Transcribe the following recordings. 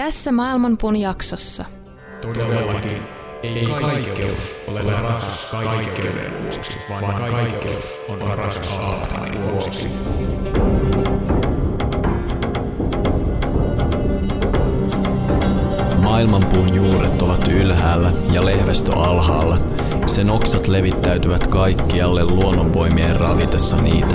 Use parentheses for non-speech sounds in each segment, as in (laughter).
Tässä Maailmanpuun jaksossa. Todellakin ei kaikkeus ole rakas kaikkeuden vuoksi, vaan kaikkeus on rakas Aatmanin vuoksi. Maailmanpuun juuret ovat ylhäällä ja lehvästö alhaalla. Sen oksat levittäytyvät kaikkialle luonnonvoimien ravitessa niitä.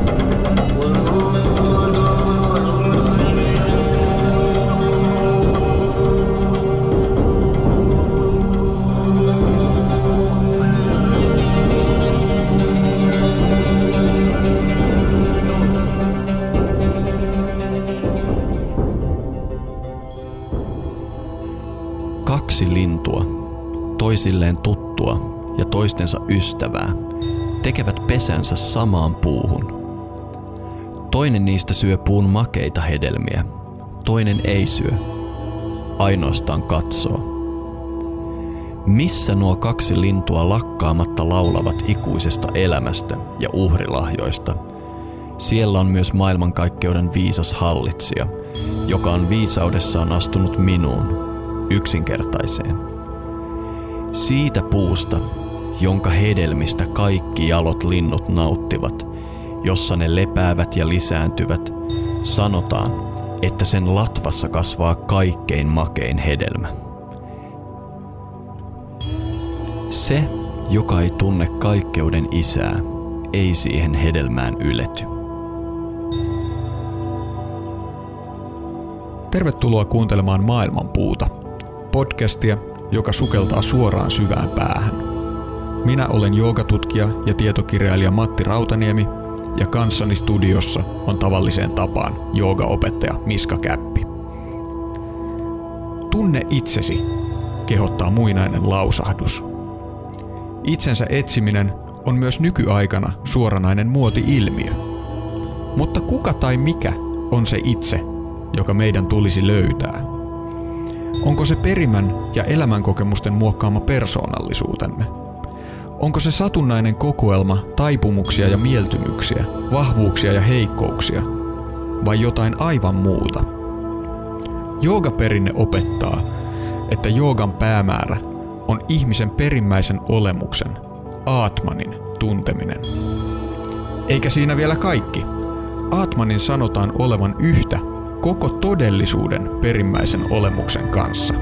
Toisilleen tuttua ja toistensa ystävää, tekevät pesänsä samaan puuhun. Toinen niistä syö puun makeita hedelmiä, toinen ei syö, ainoastaan katsoo. Missä nuo kaksi lintua lakkaamatta laulavat ikuisesta elämästä ja uhrilahjoista? Siellä on myös maailmankaikkeuden viisas hallitsija, joka on viisaudessaan astunut minuun, yksinkertaiseen. Siitä puusta, jonka hedelmistä kaikki jalot linnut nauttivat, jossa ne lepäävät ja lisääntyvät, sanotaan, että sen latvassa kasvaa kaikkein makein hedelmä. Se, joka ei tunne kaikkeuden isää, ei siihen hedelmään ylety. Tervetuloa kuuntelemaan Maailmanpuuta, podcastia, joka sukeltaa suoraan syvään päähän. Minä olen joogatutkija ja tietokirjailija Matti Rautaniemi ja kanssani studiossa on tavalliseen tapaan joogaopettaja Miska Käppi. Tunne itsesi, kehottaa muinainen lausahdus. Itsensä etsiminen on myös nykyaikana suoranainen muoti-ilmiö. Mutta kuka tai mikä on se itse, joka meidän tulisi löytää? Onko se perimän ja elämänkokemusten muokkaama persoonallisuutemme? Onko se satunnainen kokoelma taipumuksia ja mieltymyksiä, vahvuuksia ja heikkouksia? Vai jotain aivan muuta? Joogaperinne opettaa, että joogan päämäärä on ihmisen perimmäisen olemuksen, Aatmanin, tunteminen. Eikä siinä vielä kaikki. Aatmanin sanotaan olevan yhtä koko todellisuuden perimmäisen olemuksen kanssa.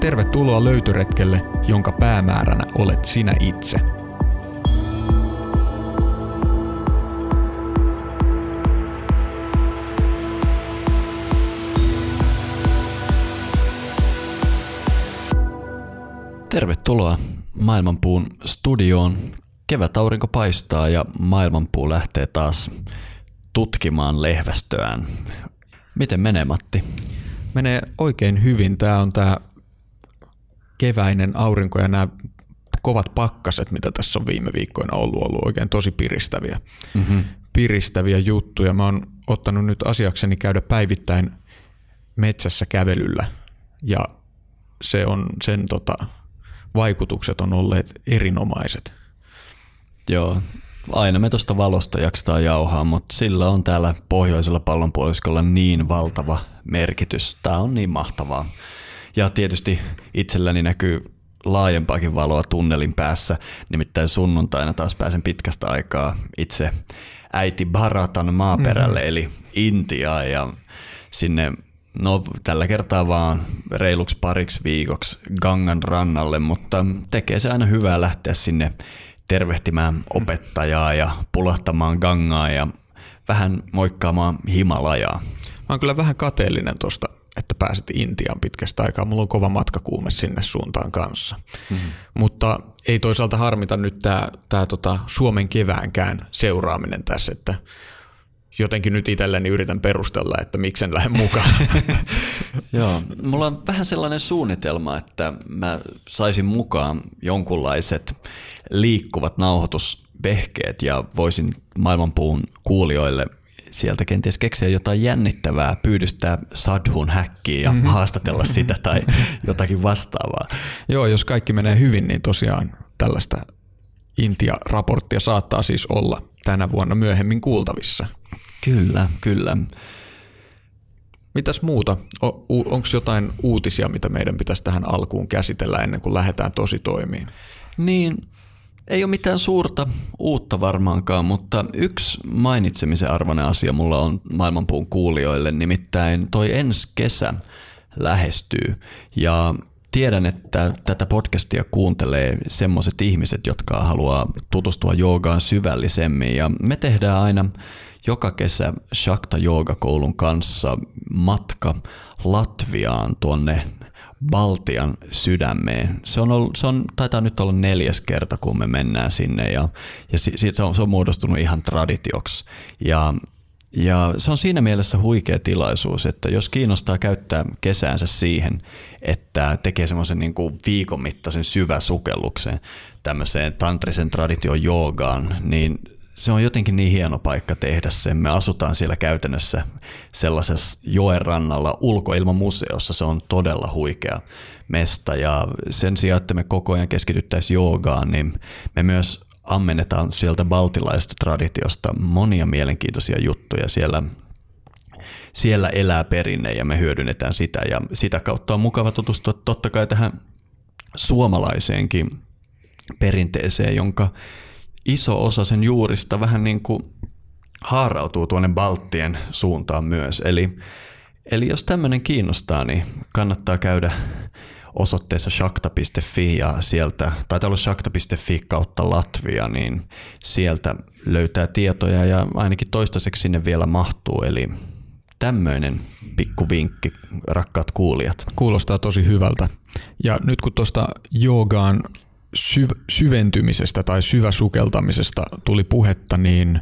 Tervetuloa löytöretkelle, jonka päämääränä olet sinä itse. Tervetuloa Maailmanpuun studioon. Kevätaurinko paistaa ja Maailmanpuu lähtee taas tutkimaan lehvästöään. Miten menee Matti? Menee oikein hyvin. Tämä on tämä keväinen aurinko ja nämä kovat pakkaset, mitä tässä on viime viikkoina ollut, ollut oikein tosi piristäviä, mm-hmm. piristäviä juttuja. Mä oon ottanut nyt asiakseni käydä päivittäin metsässä kävelyllä ja se on, sen tota, vaikutukset on olleet erinomaiset. Joo, aina me tuosta valosta jaksetaan jauhaa, mutta sillä on täällä pohjoisella pallonpuoliskolla niin valtava merkitys. Tämä on niin mahtavaa. Ja tietysti itselläni näkyy laajempaakin valoa tunnelin päässä, nimittäin sunnuntaina taas pääsen pitkästä aikaa itse äiti Bharatan maaperälle, mm-hmm. eli Intiaan ja sinne No tällä kertaa vaan reiluksi pariksi viikoksi Gangan rannalle, mutta tekee se aina hyvää lähteä sinne tervehtimään opettajaa ja pulahtamaan Gangaa ja vähän moikkaamaan Himalajaa. Mä oon kyllä vähän kateellinen tuosta, että pääsit Intiaan pitkästä aikaa. Mulla on kova matkakuume sinne suuntaan kanssa. Mm-hmm. Mutta ei toisaalta harmita nyt tämä tää tota Suomen keväänkään seuraaminen tässä, että jotenkin nyt itselleni yritän perustella, että miksen lähden mukaan. (laughs) Joo, mulla on vähän sellainen suunnitelma, että mä saisin mukaan jonkunlaiset liikkuvat nauhoitusvehkeet ja voisin maailmanpuun kuulijoille sieltä kenties keksiä jotain jännittävää, pyydystää sadhun häkkiin ja mm-hmm. haastatella sitä (laughs) tai jotakin vastaavaa. Joo, jos kaikki menee hyvin, niin tosiaan tällaista Intia-raporttia saattaa siis olla tänä vuonna myöhemmin kuultavissa. Kyllä, kyllä. Mitäs muuta? Onko jotain uutisia, mitä meidän pitäisi tähän alkuun käsitellä ennen kuin lähdetään tosi toimiin? Niin, ei ole mitään suurta uutta varmaankaan, mutta yksi mainitsemisen arvoinen asia mulla on maailmanpuun kuulijoille, nimittäin toi ensi kesä lähestyy. Ja tiedän, että tätä podcastia kuuntelee semmoiset ihmiset, jotka haluaa tutustua joogaan syvällisemmin. Ja me tehdään aina joka kesä Shakta Joogakoulun kanssa matka Latviaan tuonne Baltian sydämeen. Se on, ollut, se on, taitaa nyt olla neljäs kerta, kun me mennään sinne ja, ja si, se, on, se on muodostunut ihan traditioksi. Ja ja se on siinä mielessä huikea tilaisuus, että jos kiinnostaa käyttää kesäänsä siihen, että tekee semmoisen niin kuin viikon mittaisen syväsukelluksen tämmöiseen tantrisen tradition joogaan, niin se on jotenkin niin hieno paikka tehdä se. Me asutaan siellä käytännössä sellaisessa joen rannalla ulkoilmamuseossa. Se on todella huikea mesta ja sen sijaan, että me koko ajan keskityttäisiin joogaan, niin me myös ammennetaan sieltä baltilaisesta traditiosta monia mielenkiintoisia juttuja siellä siellä elää perinne ja me hyödynnetään sitä ja sitä kautta on mukava tutustua totta kai tähän suomalaiseenkin perinteeseen, jonka iso osa sen juurista vähän niin kuin haarautuu tuonne Baltien suuntaan myös. Eli, eli jos tämmöinen kiinnostaa, niin kannattaa käydä osoitteessa shakta.fi ja sieltä, taitaa olla shakta.fi kautta Latvia, niin sieltä löytää tietoja ja ainakin toistaiseksi sinne vielä mahtuu, eli tämmöinen pikku vinkki, rakkaat kuulijat. Kuulostaa tosi hyvältä. Ja nyt kun tuosta joogaan syv- syventymisestä tai syväsukeltamisesta tuli puhetta, niin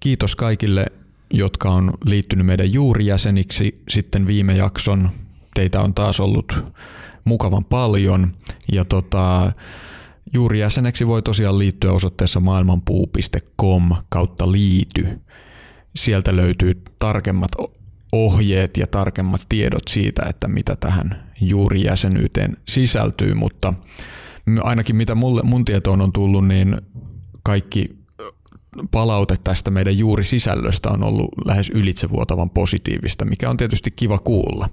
kiitos kaikille, jotka on liittynyt meidän juurijäseniksi sitten viime jakson. Teitä on taas ollut mukavan paljon ja tota, juurijäseneksi voi tosiaan liittyä osoitteessa maailmanpuu.com kautta liity. Sieltä löytyy tarkemmat ohjeet ja tarkemmat tiedot siitä, että mitä tähän juurijäsenyyteen sisältyy, mutta ainakin mitä mulle, mun tietoon on tullut, niin kaikki palaute tästä meidän juuri sisällöstä on ollut lähes ylitsevuotavan positiivista, mikä on tietysti kiva kuulla.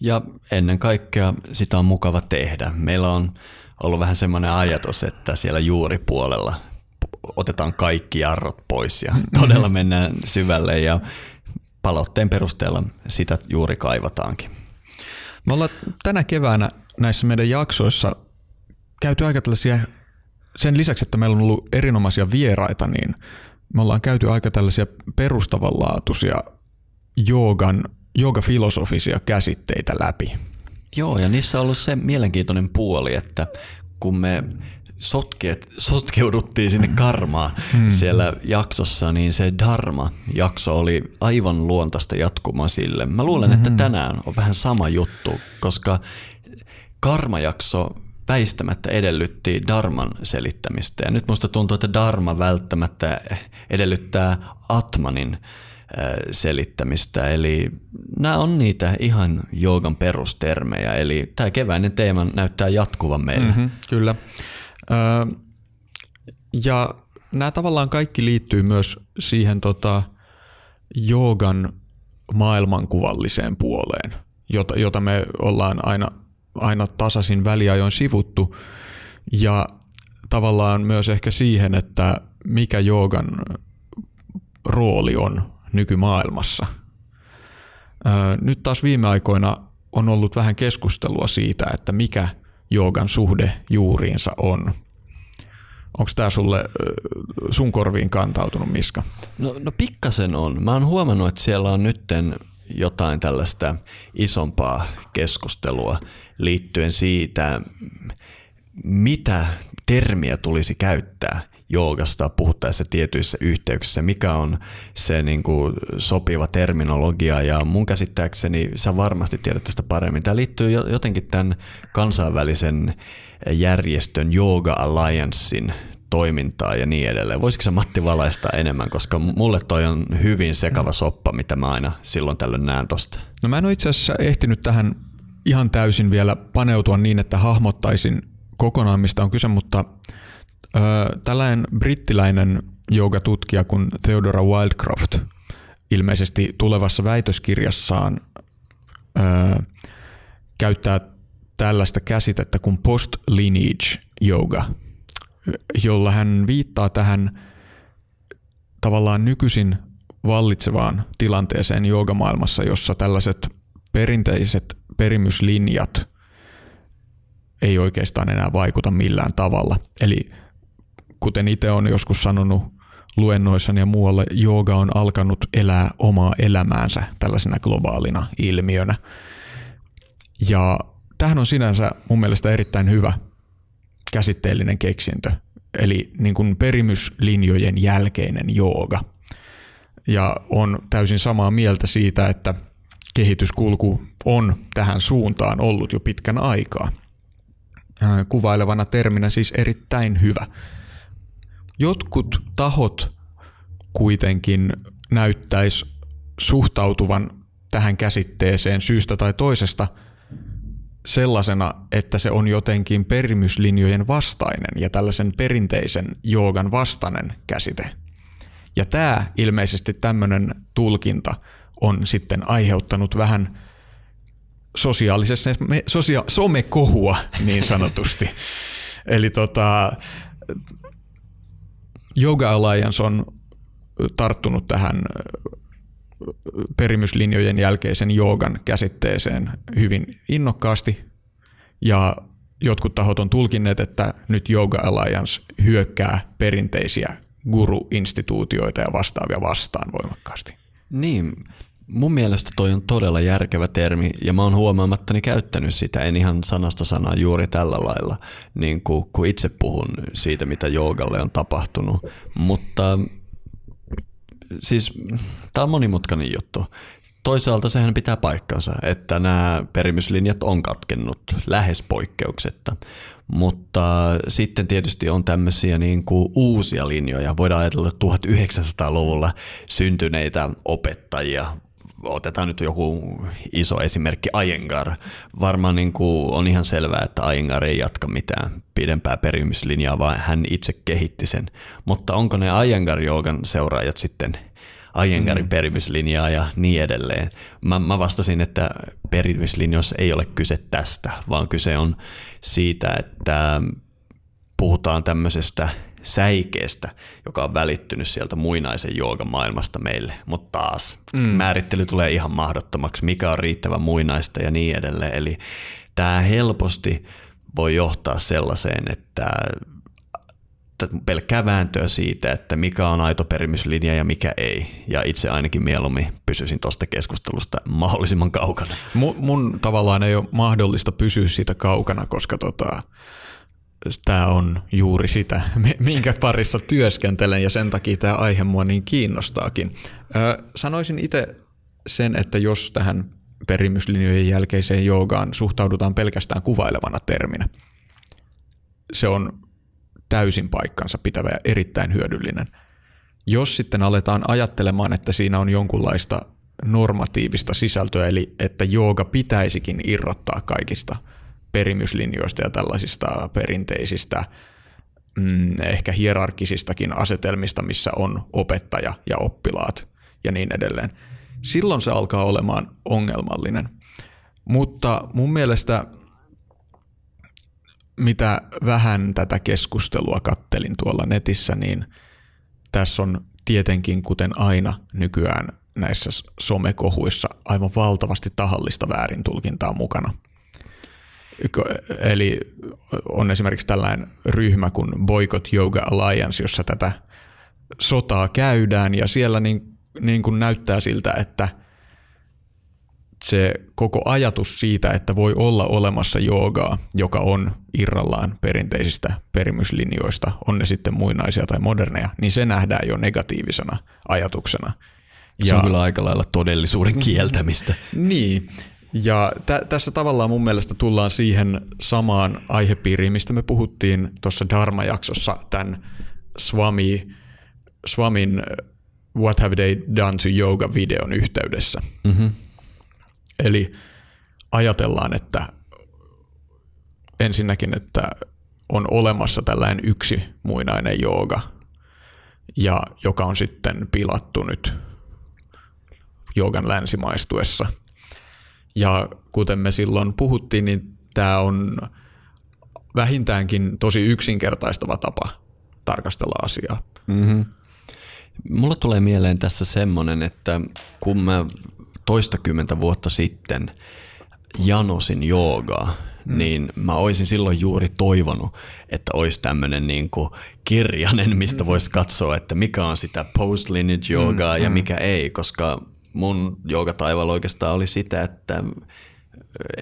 Ja ennen kaikkea sitä on mukava tehdä. Meillä on ollut vähän semmoinen ajatus, että siellä juuripuolella otetaan kaikki jarrot pois ja todella mennään syvälle ja palautteen perusteella sitä juuri kaivataankin. Me ollaan tänä keväänä näissä meidän jaksoissa käyty aika tällaisia, sen lisäksi, että meillä on ollut erinomaisia vieraita, niin me ollaan käyty aika tällaisia perustavanlaatuisia joogan, joogafilosofisia käsitteitä läpi. Joo, ja niissä on ollut se mielenkiintoinen puoli, että kun me sotkeet, sotkeuduttiin sinne karmaan hmm. siellä jaksossa, niin se Dharma-jakso oli aivan luontaista jatkumaa sille. Mä luulen, että hmm. tänään on vähän sama juttu, koska karmajakso väistämättä edellytti Darman selittämistä. Ja nyt musta tuntuu, että Dharma välttämättä edellyttää Atmanin selittämistä. Eli nämä on niitä ihan joogan perustermejä. Eli tämä keväinen teema näyttää jatkuvan meille. Mm-hmm, kyllä. ja nämä tavallaan kaikki liittyy myös siihen tota, joogan maailmankuvalliseen puoleen, jota, jota me ollaan aina aina tasaisin väliajoin sivuttu ja tavallaan myös ehkä siihen, että mikä joogan rooli on nykymaailmassa. Nyt taas viime aikoina on ollut vähän keskustelua siitä, että mikä joogan suhde juuriinsa on. Onko tämä sulle sun korviin kantautunut, Miska? No, no pikkasen on. Mä oon huomannut, että siellä on nytten jotain tällaista isompaa keskustelua liittyen siitä, mitä termiä tulisi käyttää joogasta puhuttaessa tietyissä yhteyksissä, mikä on se niin kuin sopiva terminologia ja mun käsittääkseni sä varmasti tiedät tästä paremmin. Tämä liittyy jotenkin tämän kansainvälisen järjestön Yoga Alliancein toimintaa ja niin edelleen. Voisiko sä Matti valaista enemmän, koska mulle toi on hyvin sekava soppa, mitä mä aina silloin tällöin näen tosta. No mä en ole itse asiassa ehtinyt tähän ihan täysin vielä paneutua niin, että hahmottaisin kokonaan mistä on kyse, mutta ö, tällainen brittiläinen joogatutkija kuin Theodora Wildcroft ilmeisesti tulevassa väitöskirjassaan ö, käyttää tällaista käsitettä kuin post-lineage yoga, jolla hän viittaa tähän tavallaan nykyisin vallitsevaan tilanteeseen joogamaailmassa, jossa tällaiset perinteiset perimyslinjat ei oikeastaan enää vaikuta millään tavalla. Eli kuten itse on joskus sanonut luennoissani ja muualle, jooga on alkanut elää omaa elämäänsä tällaisena globaalina ilmiönä. Ja tähän on sinänsä mun mielestä erittäin hyvä käsitteellinen keksintö, eli niin kuin perimyslinjojen jälkeinen jooga. Ja on täysin samaa mieltä siitä, että kehityskulku on tähän suuntaan ollut jo pitkän aikaa. Kuvailevana terminä siis erittäin hyvä. Jotkut tahot kuitenkin näyttäisi suhtautuvan tähän käsitteeseen syystä tai toisesta – sellaisena, että se on jotenkin perimyslinjojen vastainen ja tällaisen perinteisen joogan vastainen käsite. Ja tämä ilmeisesti tämmöinen tulkinta on sitten aiheuttanut vähän sosiaalisessa sosia, somekohua niin sanotusti. (laughs) Eli tota, Yoga Alliance on tarttunut tähän perimyslinjojen jälkeisen joogan käsitteeseen hyvin innokkaasti. Ja jotkut tahot on tulkinneet, että nyt Yoga Alliance hyökkää perinteisiä guru-instituutioita ja vastaavia vastaan voimakkaasti. Niin, mun mielestä toi on todella järkevä termi ja mä oon huomaamattani käyttänyt sitä, en ihan sanasta sanaa juuri tällä lailla, niin kuin, kun itse puhun siitä, mitä joogalle on tapahtunut, mutta siis tämä on monimutkainen juttu. Toisaalta sehän pitää paikkansa, että nämä perimyslinjat on katkennut lähes poikkeuksetta, mutta sitten tietysti on tämmöisiä niin kuin uusia linjoja. Voidaan ajatella 1900-luvulla syntyneitä opettajia, otetaan nyt joku iso esimerkki, Ayengar. Varmaan niin kuin on ihan selvää, että Ayengar ei jatka mitään pidempää perimyslinjaa, vaan hän itse kehitti sen. Mutta onko ne Ayengar-joogan seuraajat sitten Ayengarin mm. perimyslinjaa ja niin edelleen. Mä, mä vastasin, että perimyslinjoissa ei ole kyse tästä, vaan kyse on siitä, että puhutaan tämmöisestä säikeestä, joka on välittynyt sieltä muinaisen joogan maailmasta meille. Mutta taas mm. määrittely tulee ihan mahdottomaksi, mikä on riittävä muinaista ja niin edelleen. Eli tämä helposti voi johtaa sellaiseen, että pelkkää vääntöä siitä, että mikä on aito perimyslinja ja mikä ei. Ja itse ainakin mieluummin pysyisin tuosta keskustelusta mahdollisimman kaukana. Mun, mun tavallaan ei ole mahdollista pysyä siitä kaukana, koska tota, tämä on juuri sitä, (laughs) minkä parissa työskentelen ja sen takia tämä aihe mua niin kiinnostaakin. Sanoisin itse sen, että jos tähän perimyslinjojen jälkeiseen joogaan suhtaudutaan pelkästään kuvailevana terminä, se on täysin paikkansa pitävä ja erittäin hyödyllinen. Jos sitten aletaan ajattelemaan, että siinä on jonkunlaista normatiivista sisältöä, eli että jooga pitäisikin irrottaa kaikista – perimyslinjoista ja tällaisista perinteisistä mm, ehkä hierarkisistakin asetelmista, missä on opettaja ja oppilaat ja niin edelleen. Silloin se alkaa olemaan ongelmallinen. Mutta mun mielestä mitä vähän tätä keskustelua kattelin tuolla netissä, niin tässä on tietenkin, kuten aina nykyään näissä somekohuissa, aivan valtavasti tahallista väärintulkintaa mukana – Eli on esimerkiksi tällainen ryhmä kuin Boycott Yoga Alliance, jossa tätä sotaa käydään ja siellä niin, niin kuin näyttää siltä, että se koko ajatus siitä, että voi olla olemassa joogaa, joka on irrallaan perinteisistä perimyslinjoista, on ne sitten muinaisia tai moderneja, niin se nähdään jo negatiivisena ajatuksena. Se ja, on kyllä aika lailla todellisuuden kieltämistä. niin, Ja tä- tässä tavallaan mun mielestä tullaan siihen samaan aihepiiriin, mistä me puhuttiin tuossa Dharma-jaksossa tämän Swami, Swamin What Have They Done to Yoga-videon yhteydessä. Mm-hmm. Eli ajatellaan, että ensinnäkin, että on olemassa tällainen yksi muinainen jooga, ja joka on sitten pilattu nyt joogan länsimaistuessa. Ja kuten me silloin puhuttiin, niin tämä on vähintäänkin tosi yksinkertaistava tapa tarkastella asiaa. Mm-hmm. Mulla tulee mieleen tässä semmonen, että kun mä toistakymmentä vuotta sitten janosin joogaa, mm. niin mä oisin silloin juuri toivonut, että olisi tämmöinen niin kirjanen, mistä voisi katsoa, että mikä on sitä post-lineage joogaa mm, ja mikä ei, koska mun joogataival oikeastaan oli sitä, että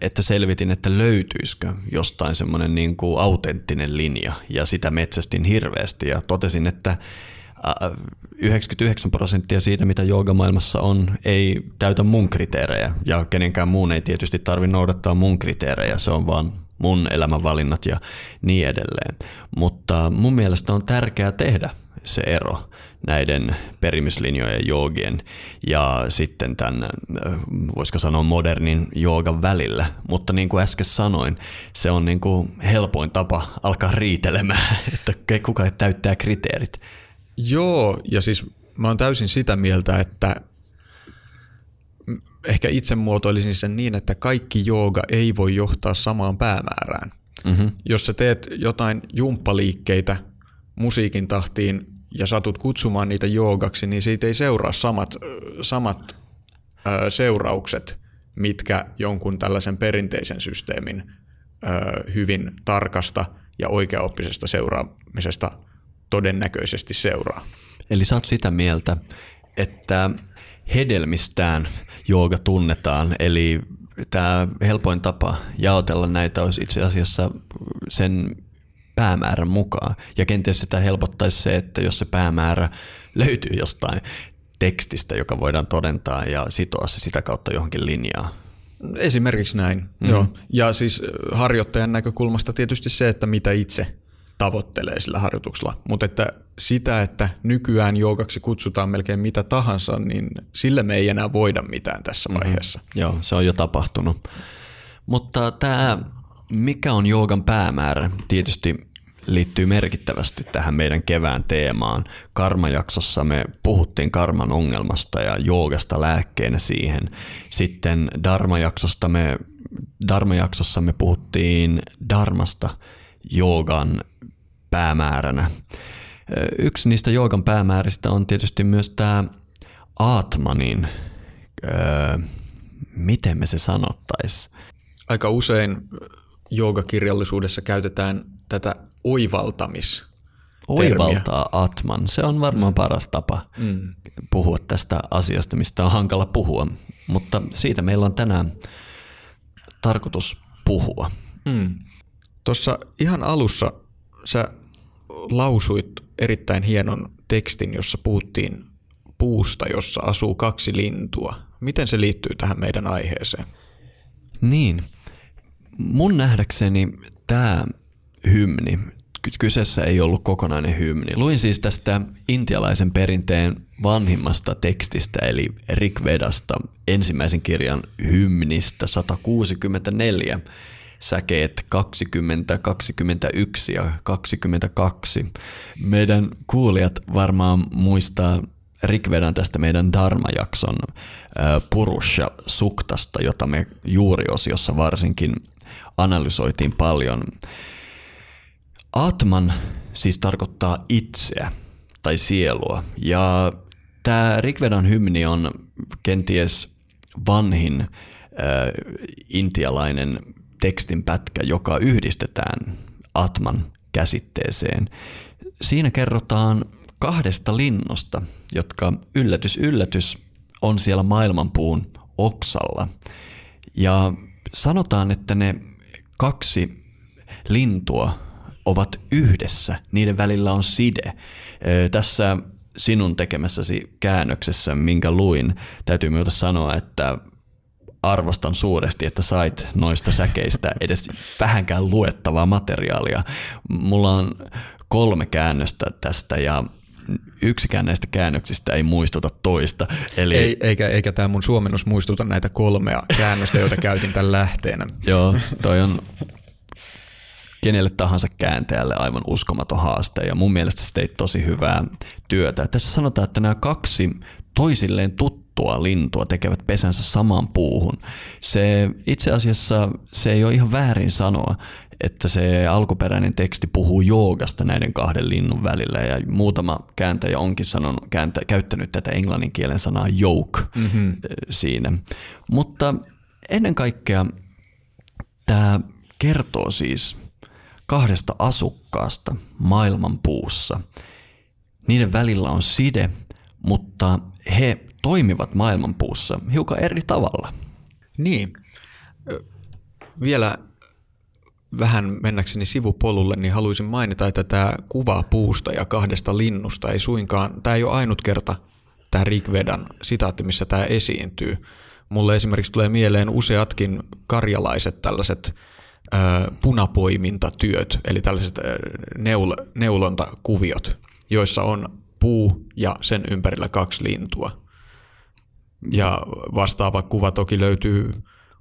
että selvitin, että löytyisikö jostain semmoinen niin kuin autenttinen linja. Ja sitä metsästin hirveästi ja totesin, että 99 prosenttia siitä, mitä joogamaailmassa on, ei täytä mun kriteerejä. Ja kenenkään muun ei tietysti tarvitse noudattaa mun kriteerejä, se on vaan mun elämänvalinnat ja niin edelleen. Mutta mun mielestä on tärkeää tehdä se ero näiden perimyslinjojen joogien ja sitten tämän, voisiko sanoa modernin joogan välillä. Mutta niin kuin äsken sanoin, se on niin kuin helpoin tapa alkaa riitelemään, (laughs) että kuka täyttää kriteerit. Joo, ja siis mä oon täysin sitä mieltä, että ehkä itse muotoilisin sen niin, että kaikki jooga ei voi johtaa samaan päämäärään. Mm-hmm. Jos sä teet jotain jumppaliikkeitä musiikin tahtiin ja satut kutsumaan niitä joogaksi, niin siitä ei seuraa samat, samat ö, seuraukset, mitkä jonkun tällaisen perinteisen systeemin ö, hyvin tarkasta ja oikeaoppisesta seuraamisesta todennäköisesti seuraa. Eli sä oot sitä mieltä, että hedelmistään jooga tunnetaan, eli tämä helpoin tapa jaotella näitä olisi itse asiassa sen päämäärän mukaan. Ja kenties sitä helpottaisi se, että jos se päämäärä löytyy jostain tekstistä, joka voidaan todentaa ja sitoa se sitä kautta johonkin linjaan. Esimerkiksi näin, mm-hmm. joo. Ja siis harjoittajan näkökulmasta tietysti se, että mitä itse tavoittelee sillä harjoituksella. Mutta että sitä, että nykyään joogaksi kutsutaan melkein mitä tahansa, niin sille me ei enää voida mitään tässä mhm. vaiheessa. Mm-hmm. Joo, se on jo tapahtunut. Mutta tämä, mikä on joogan päämäärä, tietysti liittyy merkittävästi tähän meidän kevään teemaan. Karmajaksossa me puhuttiin karman ongelmasta ja joogasta lääkkeenä siihen. Sitten Dharmajaksosta me, me puhuttiin Dharmasta joogan päämääränä. Yksi niistä joogan päämääristä on tietysti myös tämä Atmanin, öö, miten me se sanottais? Aika usein joogakirjallisuudessa käytetään tätä oivaltamis Oivaltaa Atman. Se on varmaan mm. paras tapa mm. puhua tästä asiasta, mistä on hankala puhua. Mutta siitä meillä on tänään tarkoitus puhua. Mm. Tuossa ihan alussa sä lausuit erittäin hienon tekstin, jossa puhuttiin puusta, jossa asuu kaksi lintua. Miten se liittyy tähän meidän aiheeseen? Niin. Mun nähdäkseni tämä hymni, kyseessä ei ollut kokonainen hymni. Luin siis tästä intialaisen perinteen vanhimmasta tekstistä, eli Rikvedasta, ensimmäisen kirjan hymnistä 164 säkeet 20, 21 ja 22. Meidän kuulijat varmaan muistaa Rikvedan tästä meidän Dharma-jakson Purusha Suktasta, jota me juuriosiossa varsinkin analysoitiin paljon. Atman siis tarkoittaa itseä tai sielua ja tämä Rikvedan hymni on kenties vanhin äh, intialainen tekstin pätkä, joka yhdistetään Atman käsitteeseen. Siinä kerrotaan kahdesta linnosta, jotka yllätys yllätys on siellä maailmanpuun oksalla. Ja sanotaan, että ne kaksi lintua ovat yhdessä, niiden välillä on side. Tässä sinun tekemässäsi käännöksessä, minkä luin, täytyy myötä sanoa, että arvostan suuresti, että sait noista säkeistä edes vähänkään luettavaa materiaalia. Mulla on kolme käännöstä tästä ja yksikään näistä käännöksistä ei muistuta toista. Eli... Ei, eikä, eikä tämä mun suomennus muistuta näitä kolmea käännöstä, joita käytin tämän lähteenä. Joo, toi on kenelle tahansa kääntäjälle aivan uskomaton haaste ja mun mielestä se teit tosi hyvää työtä. Tässä sanotaan, että nämä kaksi toisilleen tuttua lintua tekevät pesänsä samaan puuhun. Se itse asiassa se ei ole ihan väärin sanoa, että se alkuperäinen teksti puhuu joogasta näiden kahden linnun välillä ja muutama kääntäjä onkin sanonut, kääntä, käyttänyt tätä englannin kielen sanaa yoke mm-hmm. siinä. Mutta ennen kaikkea tämä kertoo siis kahdesta asukkaasta maailman puussa. Niiden välillä on side, mutta he toimivat maailmanpuussa hiukan eri tavalla. Niin. Vielä vähän mennäkseni sivupolulle, niin haluaisin mainita, että tämä kuva puusta ja kahdesta linnusta ei suinkaan, tämä ei ole ainut kerta tämä Rigvedan sitaatti, missä tämä esiintyy. Mulle esimerkiksi tulee mieleen useatkin karjalaiset tällaiset punapoimintatyöt, eli tällaiset neul, neulontakuviot, joissa on puu ja sen ympärillä kaksi lintua. Ja vastaava kuva toki löytyy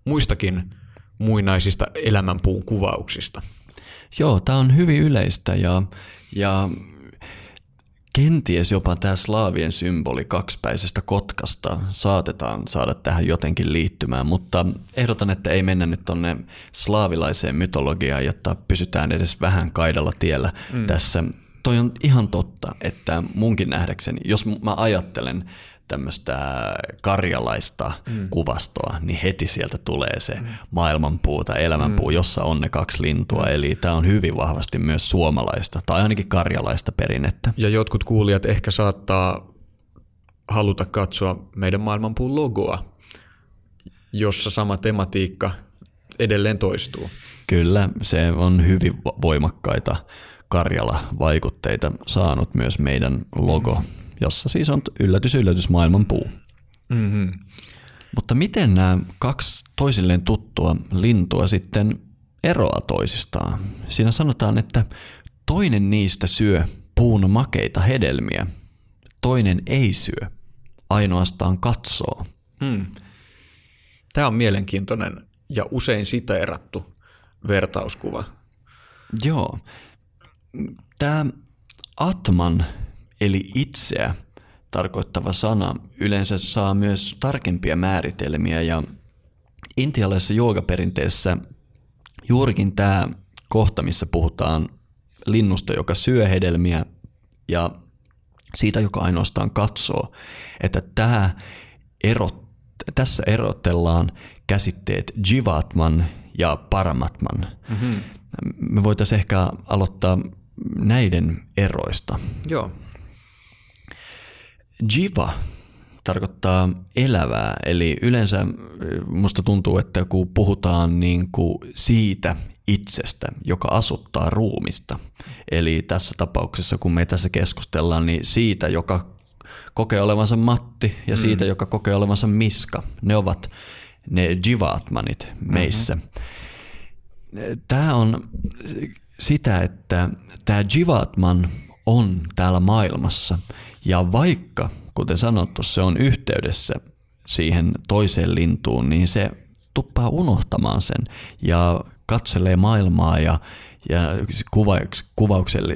muistakin muinaisista elämänpuun kuvauksista. Joo, tämä on hyvin yleistä ja, ja kenties jopa tämä slaavien symboli kaksipäisestä kotkasta saatetaan saada tähän jotenkin liittymään, mutta ehdotan, että ei mennä nyt tonne slaavilaiseen mytologiaan, jotta pysytään edes vähän kaidalla tiellä mm. tässä. Toi on ihan totta, että munkin nähdäkseni, jos mä ajattelen tämmöistä karjalaista mm. kuvastoa, niin heti sieltä tulee se mm. maailmanpuu tai elämänpuu, mm. jossa on ne kaksi lintua. Mm. Eli tämä on hyvin vahvasti myös suomalaista tai ainakin karjalaista perinnettä. Ja jotkut kuulijat ehkä saattaa haluta katsoa meidän maailmanpuun logoa, jossa sama tematiikka edelleen toistuu. Kyllä, se on hyvin voimakkaita Karjala-vaikutteita saanut myös meidän logo. Mm jossa siis on yllätys, yllätys, maailman puu. Mm-hmm. Mutta miten nämä kaksi toisilleen tuttua lintua sitten eroaa toisistaan? Siinä sanotaan, että toinen niistä syö puun makeita hedelmiä, toinen ei syö, ainoastaan katsoo. Hmm. Tämä on mielenkiintoinen ja usein siteerattu vertauskuva. Joo. Tämä Atman eli itseä tarkoittava sana yleensä saa myös tarkempia määritelmiä ja intialaisessa joogaperinteessä juurikin tämä kohta, missä puhutaan linnusta, joka syö hedelmiä ja siitä, joka ainoastaan katsoo, että tämä erot, tässä erotellaan käsitteet jivatman ja paramatman. Mm-hmm. Me voitaisiin ehkä aloittaa näiden eroista. Joo. Jiva tarkoittaa elävää, eli yleensä äh, musta tuntuu, että kun puhutaan niin kuin siitä itsestä, joka asuttaa ruumista, eli tässä tapauksessa kun me tässä keskustellaan, niin siitä, joka kokee olevansa Matti ja mm. siitä, joka kokee olevansa Miska, ne ovat ne jivaatmanit meissä. Mm-hmm. Tämä on sitä, että tämä jivaatman on täällä maailmassa ja vaikka, kuten sanottu, se on yhteydessä siihen toiseen lintuun, niin se tuppaa unohtamaan sen ja katselee maailmaa ja, ja kuvaukselle,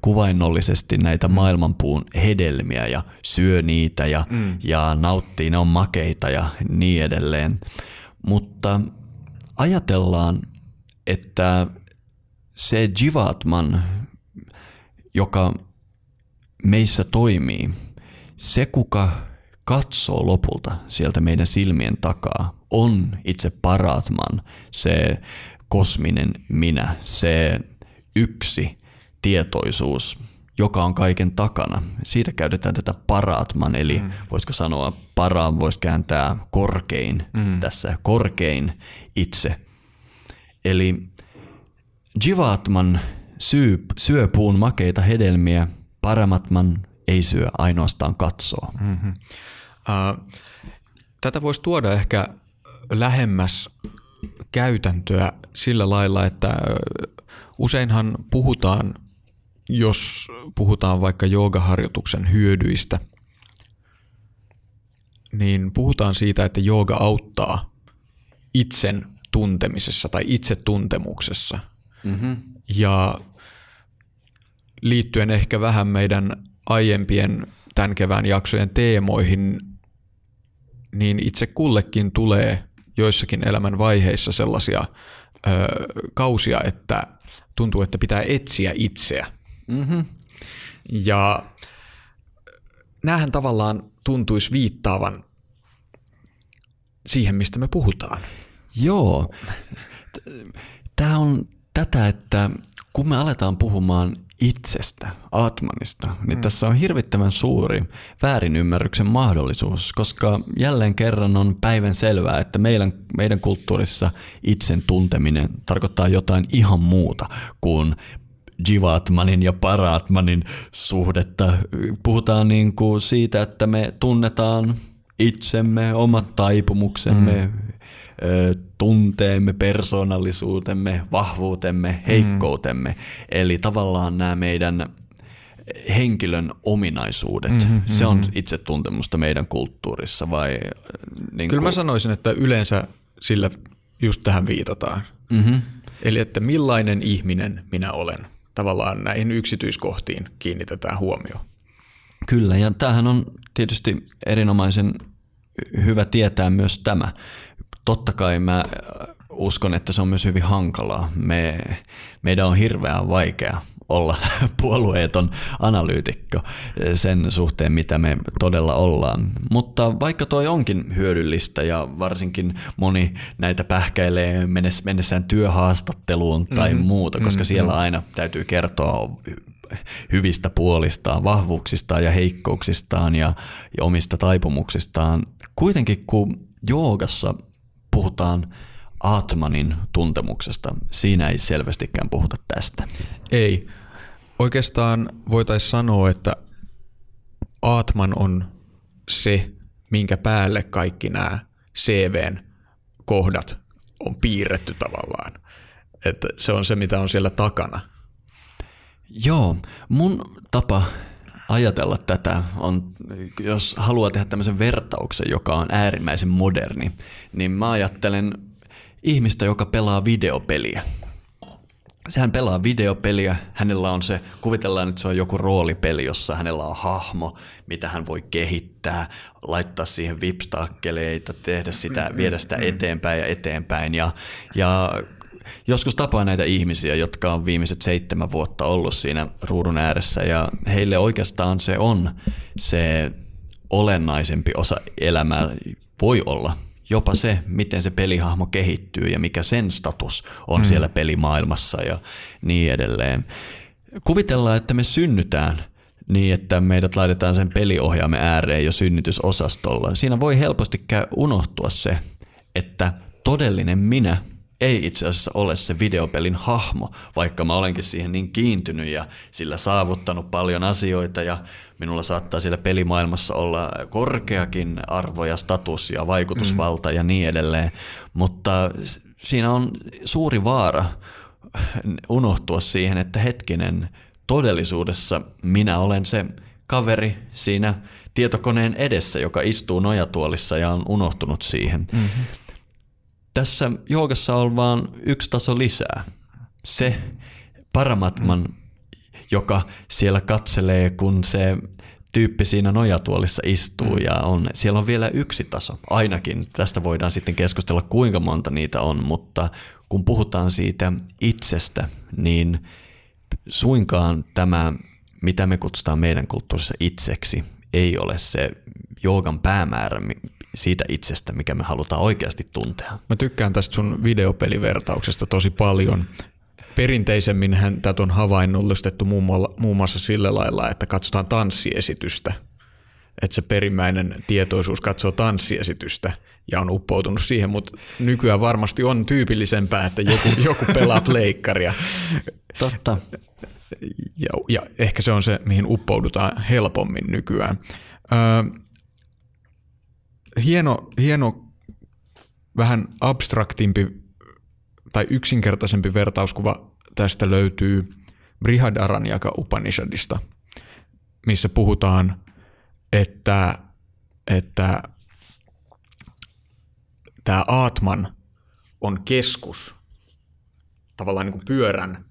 kuvainnollisesti näitä mm. maailmanpuun hedelmiä ja syö niitä ja, mm. ja nauttii, ne on makeita ja niin edelleen. Mutta ajatellaan, että se Jivatman, joka meissä toimii, se kuka katsoo lopulta sieltä meidän silmien takaa, on itse Paratman, se kosminen minä, se yksi tietoisuus, joka on kaiken takana. Siitä käytetään tätä paratman, eli mm. voisiko sanoa paraan voisi kääntää korkein mm. tässä, korkein itse. Eli Jivatman syy, syö puun makeita hedelmiä Paramatman ei syö, ainoastaan katsoo. Mm-hmm. Uh, tätä voisi tuoda ehkä lähemmäs käytäntöä sillä lailla, että useinhan puhutaan, jos puhutaan vaikka joogaharjoituksen hyödyistä, niin puhutaan siitä, että jooga auttaa itsen tuntemisessa tai itsetuntemuksessa. Mm-hmm. Ja liittyen ehkä vähän meidän aiempien tämän kevään jaksojen teemoihin, niin itse kullekin tulee joissakin elämän vaiheissa sellaisia ö, kausia, että tuntuu, että pitää etsiä itseä. Mm-hmm. Ja näähän tavallaan tuntuisi viittaavan siihen, mistä me puhutaan. Joo. Tämä on tätä, että kun me aletaan puhumaan itsestä, Atmanista, niin mm. tässä on hirvittävän suuri väärinymmärryksen mahdollisuus, koska jälleen kerran on päivän selvää, että meidän, meidän kulttuurissa itsen tunteminen tarkoittaa jotain ihan muuta kuin Jivatmanin ja Paratmanin suhdetta. Puhutaan niin kuin siitä, että me tunnetaan itsemme, omat taipumuksemme, mm tunteemme, persoonallisuutemme, vahvuutemme, heikkoutemme. Mm. Eli tavallaan nämä meidän henkilön ominaisuudet, mm-hmm, se on mm-hmm. itsetuntemusta meidän kulttuurissa vai? Niin Kyllä mä sanoisin, että yleensä sillä just tähän viitataan. Mm-hmm. Eli että millainen ihminen minä olen. Tavallaan näihin yksityiskohtiin kiinnitetään huomio. Kyllä, ja tämähän on tietysti erinomaisen hyvä tietää myös tämä, totta kai mä äh, uskon, että se on myös hyvin hankalaa. Me, meidän on hirveän vaikea olla (laughs) puolueeton analyytikko sen suhteen, mitä me todella ollaan. Mutta vaikka toi onkin hyödyllistä ja varsinkin moni näitä pähkäilee mennessään työhaastatteluun tai mm-hmm. muuta, koska mm-hmm. siellä aina täytyy kertoa hyvistä puolistaan, vahvuuksistaan ja heikkouksistaan ja, ja omista taipumuksistaan. Kuitenkin kun joogassa puhutaan Atmanin tuntemuksesta. Siinä ei selvästikään puhuta tästä. Ei. Oikeastaan voitaisiin sanoa, että Atman on se, minkä päälle kaikki nämä CVn kohdat on piirretty tavallaan. Että se on se, mitä on siellä takana. Joo, mun tapa ajatella tätä on, jos haluaa tehdä tämmöisen vertauksen, joka on äärimmäisen moderni, niin mä ajattelen ihmistä, joka pelaa videopeliä. Sehän pelaa videopeliä, hänellä on se, kuvitellaan, että se on joku roolipeli, jossa hänellä on hahmo, mitä hän voi kehittää, laittaa siihen vipstakkeleita, tehdä sitä, viedä sitä eteenpäin ja eteenpäin. Ja, ja joskus tapaa näitä ihmisiä, jotka on viimeiset seitsemän vuotta ollut siinä ruudun ääressä ja heille oikeastaan se on se olennaisempi osa elämää voi olla jopa se, miten se pelihahmo kehittyy ja mikä sen status on mm. siellä pelimaailmassa ja niin edelleen. Kuvitellaan, että me synnytään niin, että meidät laitetaan sen peliohjaamme ääreen jo synnytysosastolla. Siinä voi helposti unohtua se, että todellinen minä ei itse asiassa ole se videopelin hahmo, vaikka mä olenkin siihen niin kiintynyt ja sillä saavuttanut paljon asioita ja minulla saattaa siellä pelimaailmassa olla korkeakin arvo ja status ja vaikutusvalta mm. ja niin edelleen, mutta siinä on suuri vaara unohtua siihen, että hetkinen, todellisuudessa minä olen se kaveri siinä tietokoneen edessä, joka istuu nojatuolissa ja on unohtunut siihen. Mm-hmm tässä joogassa on vaan yksi taso lisää. Se Paramatman, joka siellä katselee, kun se tyyppi siinä nojatuolissa istuu ja on, siellä on vielä yksi taso. Ainakin tästä voidaan sitten keskustella kuinka monta niitä on, mutta kun puhutaan siitä itsestä, niin suinkaan tämä, mitä me kutsutaan meidän kulttuurissa itseksi, ei ole se joogan päämäärä, siitä itsestä, mikä me halutaan oikeasti tuntea. Mä tykkään tästä sun videopelivertauksesta tosi paljon. Perinteisemmin tätä on havainnollistettu muun muassa sillä lailla, että katsotaan tanssiesitystä. Että se perimmäinen tietoisuus katsoo tanssiesitystä ja on uppoutunut siihen, mutta nykyään varmasti on tyypillisempää, että joku, (laughs) joku pelaa pleikkaria. Totta. Ja, ja ehkä se on se, mihin uppoudutaan helpommin nykyään. Öö, hieno, hieno vähän abstraktimpi tai yksinkertaisempi vertauskuva tästä löytyy Brihadaranyaka Upanishadista, missä puhutaan, että, että tämä Aatman on keskus, tavallaan niin kuin pyörän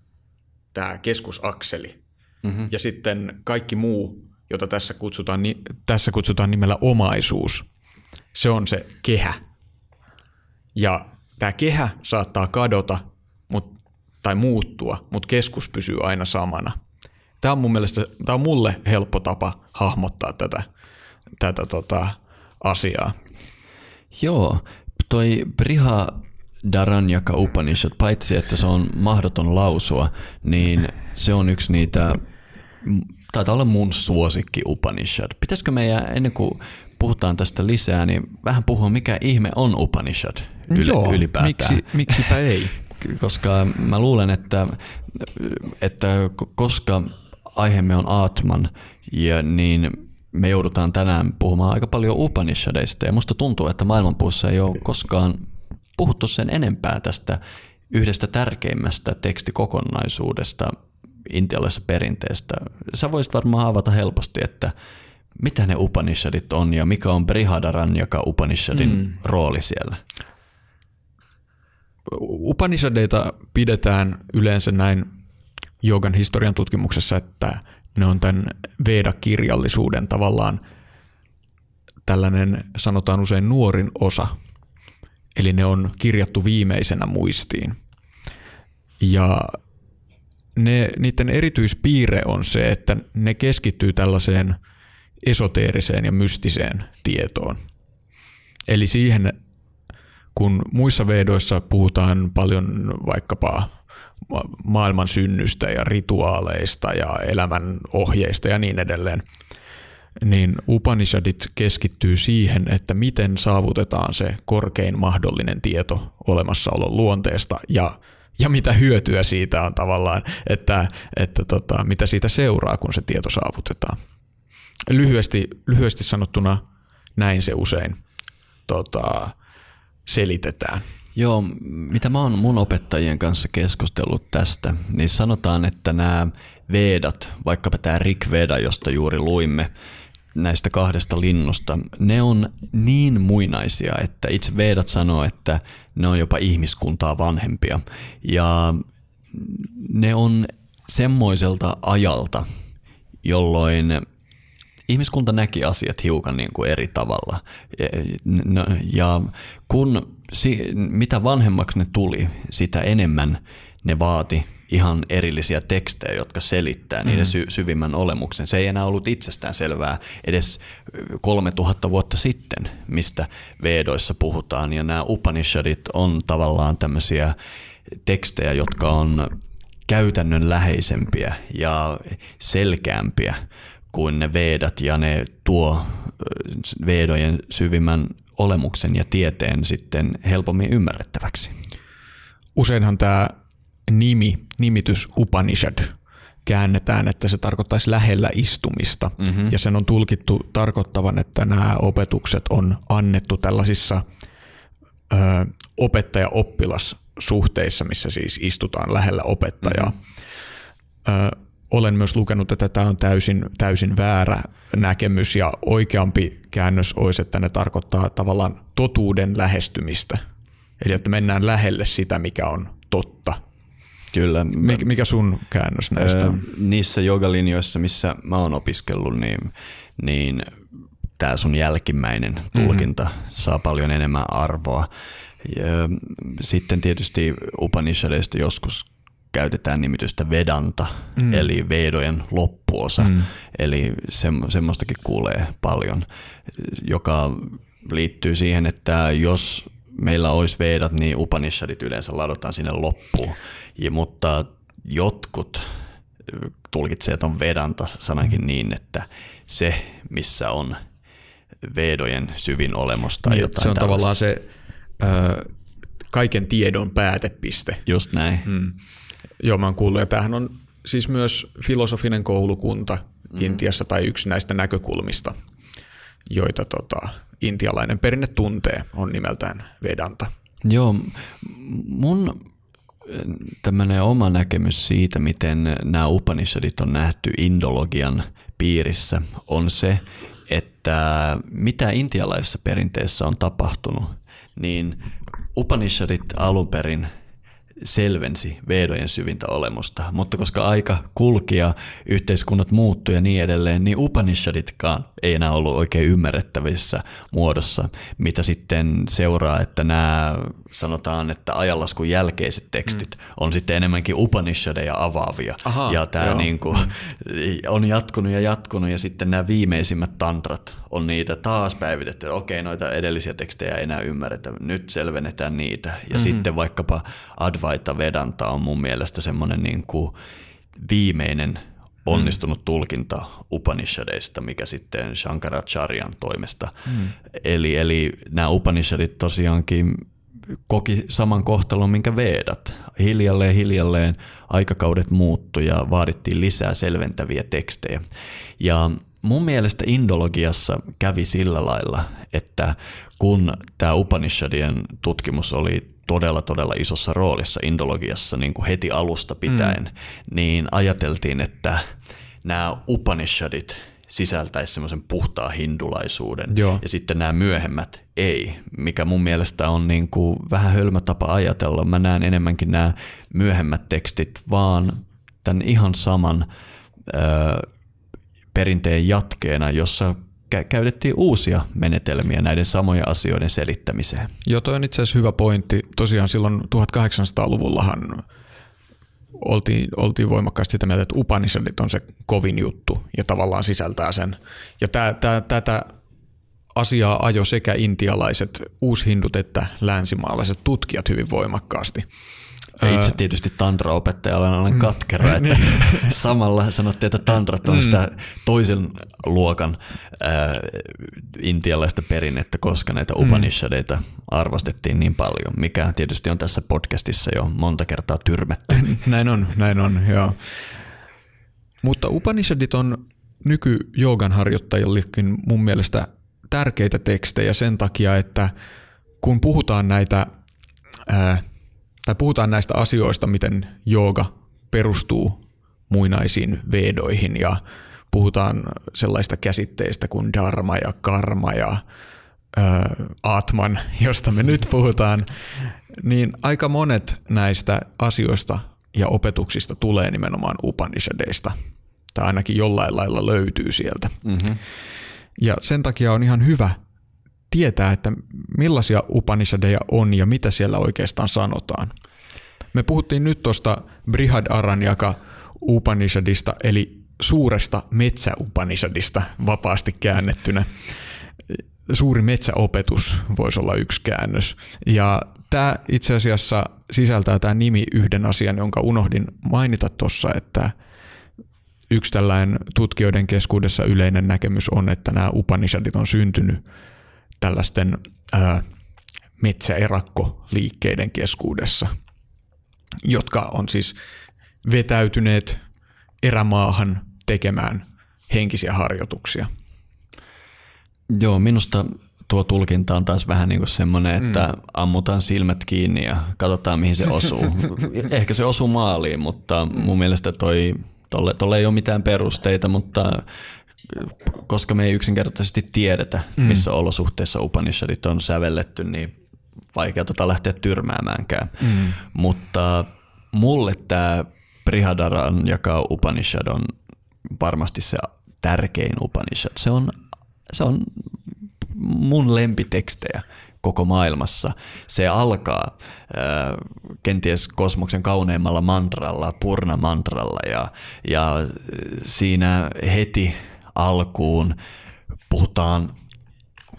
tämä keskusakseli. Mm-hmm. Ja sitten kaikki muu, jota tässä kutsutaan, tässä kutsutaan nimellä omaisuus, se on se kehä. Ja tämä kehä saattaa kadota mut, tai muuttua, mutta keskus pysyy aina samana. Tämä on mun mielestä, tämä on mulle helppo tapa hahmottaa tätä, tätä tota, asiaa. Joo, toi Briha Daranyaka Upanishad, paitsi että se on mahdoton lausua, niin se on yksi niitä, taitaa olla mun suosikki Upanishad. Pitäisikö meidän, ennen kuin puhutaan tästä lisää, niin vähän puhua, mikä ihme on Upanishad yl- Joo, ylipäätään. Miksi, miksipä ei? (laughs) Koska mä luulen, että, että koska aiheemme on Atman, ja niin me joudutaan tänään puhumaan aika paljon Upanishadeista, ja musta tuntuu, että maailmanpuussa ei ole koskaan puhuttu sen enempää tästä yhdestä tärkeimmästä tekstikokonaisuudesta intialaisessa perinteestä. Sä voisit varmaan avata helposti, että mitä ne Upanishadit on ja mikä on Brihadaran, joka Upanishadin mm. rooli siellä? Upanishadeita pidetään yleensä näin joogan historian tutkimuksessa, että ne on tämän Veda-kirjallisuuden tavallaan tällainen, sanotaan usein nuorin osa Eli ne on kirjattu viimeisenä muistiin. Ja ne, niiden erityispiirre on se, että ne keskittyy tällaiseen esoteeriseen ja mystiseen tietoon. Eli siihen, kun muissa vedoissa puhutaan paljon vaikkapa maailman synnystä ja rituaaleista ja elämän ohjeista ja niin edelleen, niin Upanishadit keskittyy siihen, että miten saavutetaan se korkein mahdollinen tieto olemassaolon luonteesta ja, ja mitä hyötyä siitä on tavallaan, että, että tota, mitä siitä seuraa, kun se tieto saavutetaan. Lyhyesti, lyhyesti sanottuna näin se usein tota, selitetään. Joo, mitä mä oon mun opettajien kanssa keskustellut tästä, niin sanotaan, että nämä Vedat, vaikkapa tämä Rik Veda, josta juuri luimme, näistä kahdesta linnusta, ne on niin muinaisia, että itse Vedat sanoo, että ne on jopa ihmiskuntaa vanhempia. Ja ne on semmoiselta ajalta, jolloin ihmiskunta näki asiat hiukan niin kuin eri tavalla. Ja kun mitä vanhemmaksi ne tuli, sitä enemmän ne vaati ihan erillisiä tekstejä, jotka selittää niiden mm. sy- syvimmän olemuksen. Se ei enää ollut itsestään selvää edes 3000 vuotta sitten, mistä Vedoissa puhutaan. Ja nämä Upanishadit on tavallaan tämmöisiä tekstejä, jotka on käytännön läheisempiä ja selkeämpiä kuin ne Vedat ja ne tuo Vedojen syvimmän olemuksen ja tieteen sitten helpommin ymmärrettäväksi. Useinhan tämä nimi, nimitys Upanishad käännetään, että se tarkoittaisi lähellä istumista. Mm-hmm. Ja sen on tulkittu tarkoittavan, että nämä opetukset on annettu tällaisissa ö, opettaja-oppilas-suhteissa, missä siis istutaan lähellä opettajaa. Mm-hmm. Ö, olen myös lukenut, että tämä on täysin, täysin väärä näkemys ja oikeampi käännös olisi, että ne tarkoittaa tavallaan totuuden lähestymistä. Eli että mennään lähelle sitä, mikä on totta Kyllä. Mik, mikä sun käännös näistä on? Niissä jogalinjoissa, missä mä oon opiskellut, niin, niin tämä sun jälkimmäinen mhm. tulkinta mm-hmm. saa paljon enemmän arvoa. Ja sitten tietysti Upanishadeista joskus käytetään nimitystä Vedanta, mm. eli Vedojen loppuosa. Mm. Eli se, semmoistakin kuulee paljon, joka liittyy siihen, että jos meillä olisi Vedat, niin Upanishadit yleensä ladotaan sinne loppuun. Ja, mutta jotkut tulkitsee on Vedanta sanankin niin, että se, missä on Vedojen syvin olemus tai niin, jotain Se on tällaista. tavallaan se ö, kaiken tiedon päätepiste. Just näin. Mm. Joo, mä oon kuullut. Ja tämähän on siis myös filosofinen koulukunta mm. Intiassa tai yksi näistä näkökulmista, joita tota, intialainen perinne tuntee, on nimeltään Vedanta. Joo, mun tämmöinen oma näkemys siitä, miten nämä Upanishadit on nähty indologian piirissä, on se, että mitä intialaisessa perinteessä on tapahtunut, niin Upanishadit alun perin – selvensi vedojen syvintä olemusta, mutta koska aika kulki ja yhteiskunnat muuttui ja niin edelleen, niin Upanishaditkaan ei enää ollut oikein ymmärrettävissä muodossa, mitä sitten seuraa, että nämä sanotaan, että ajanlaskun jälkeiset tekstit mm. on sitten enemmänkin Upanishadeja avaavia. Aha, ja tämä niin kuin, (laughs) on jatkunut ja jatkunut ja sitten nämä viimeisimmät tantrat on niitä taas päivitetty. Okei, noita edellisiä tekstejä ei enää ymmärretä, nyt selvennetään niitä. Ja mm-hmm. sitten vaikkapa Advaita Vedanta on mun mielestä semmoinen niin kuin viimeinen onnistunut mm. tulkinta Upanishadeista, mikä sitten Shankaracharyan toimesta. Mm. Eli, eli nämä Upanishadit tosiaankin koki saman kohtalon, minkä Vedat. Hiljalleen, hiljalleen aikakaudet muuttui ja vaadittiin lisää selventäviä tekstejä. Ja mun mielestä indologiassa kävi sillä lailla, että kun tämä Upanishadien tutkimus oli todella todella isossa roolissa indologiassa niin kuin heti alusta pitäen, mm. niin ajateltiin, että nämä Upanishadit sisältäisi semmoisen puhtaan hindulaisuuden Joo. ja sitten nämä myöhemmät ei, mikä mun mielestä on niin kuin vähän hölmö tapa ajatella. Mä näen enemmänkin nämä myöhemmät tekstit vaan tämän ihan saman ö, perinteen jatkeena, jossa käytettiin uusia menetelmiä näiden samojen asioiden selittämiseen. Joo, toi on itse asiassa hyvä pointti. Tosiaan silloin 1800-luvullahan oltiin, oltiin voimakkaasti sitä mieltä, että Upanishadit on se kovin juttu ja tavallaan sisältää sen. Ja tää, tää, tätä asiaa ajo sekä intialaiset uushindut että länsimaalaiset tutkijat hyvin voimakkaasti. Ja itse tietysti tantra-opettajalla olen mm. katkera, (laughs) että niin. (laughs) samalla sanottiin, että tantrat on mm. sitä toisen luokan ää, intialaista perinnettä, koska näitä mm. Upanishadeita arvostettiin niin paljon, mikä tietysti on tässä podcastissa jo monta kertaa tyrmätty. (laughs) Näin on, näin on, joo. Mutta Upanishadit on nyky-joogan harjoittajillekin mun mielestä tärkeitä tekstejä sen takia, että kun puhutaan näitä ää, tai puhutaan näistä asioista, miten jooga perustuu muinaisiin vedoihin ja puhutaan sellaista käsitteistä kuin dharma ja karma ja ö, atman, josta me nyt puhutaan, niin aika monet näistä asioista ja opetuksista tulee nimenomaan Upanishadeista, tai ainakin jollain lailla löytyy sieltä. Mm-hmm. Ja sen takia on ihan hyvä tietää, että millaisia Upanishadeja on ja mitä siellä oikeastaan sanotaan. Me puhuttiin nyt tuosta Brihad Aranyaka Upanishadista, eli suuresta metsäupanishadista vapaasti käännettynä. Suuri metsäopetus voisi olla yksi käännös. Ja tämä itse asiassa sisältää tämä nimi yhden asian, jonka unohdin mainita tuossa, että yksi tällainen tutkijoiden keskuudessa yleinen näkemys on, että nämä Upanishadit on syntynyt tällaisten ää, metsäerakkoliikkeiden keskuudessa, jotka on siis vetäytyneet erämaahan tekemään henkisiä harjoituksia. Joo, minusta tuo tulkinta on taas vähän niin kuin semmoinen, että mm. ammutaan silmät kiinni ja katsotaan mihin se osuu. (laughs) Ehkä se osuu maaliin, mutta mun mielestä toi, tolle, tolle ei ole mitään perusteita, mutta koska me ei yksinkertaisesti tiedetä, mm. missä mm. olosuhteissa Upanishadit on sävelletty, niin vaikea tota lähteä tyrmäämäänkään. Mm. Mutta mulle tämä Prihadaran jakaa Upanishad on varmasti se tärkein Upanishad. Se on, se on mun lempitekstejä koko maailmassa. Se alkaa äh, kenties kosmoksen kauneimmalla mantralla, purna mantralla ja, ja siinä heti alkuun puhutaan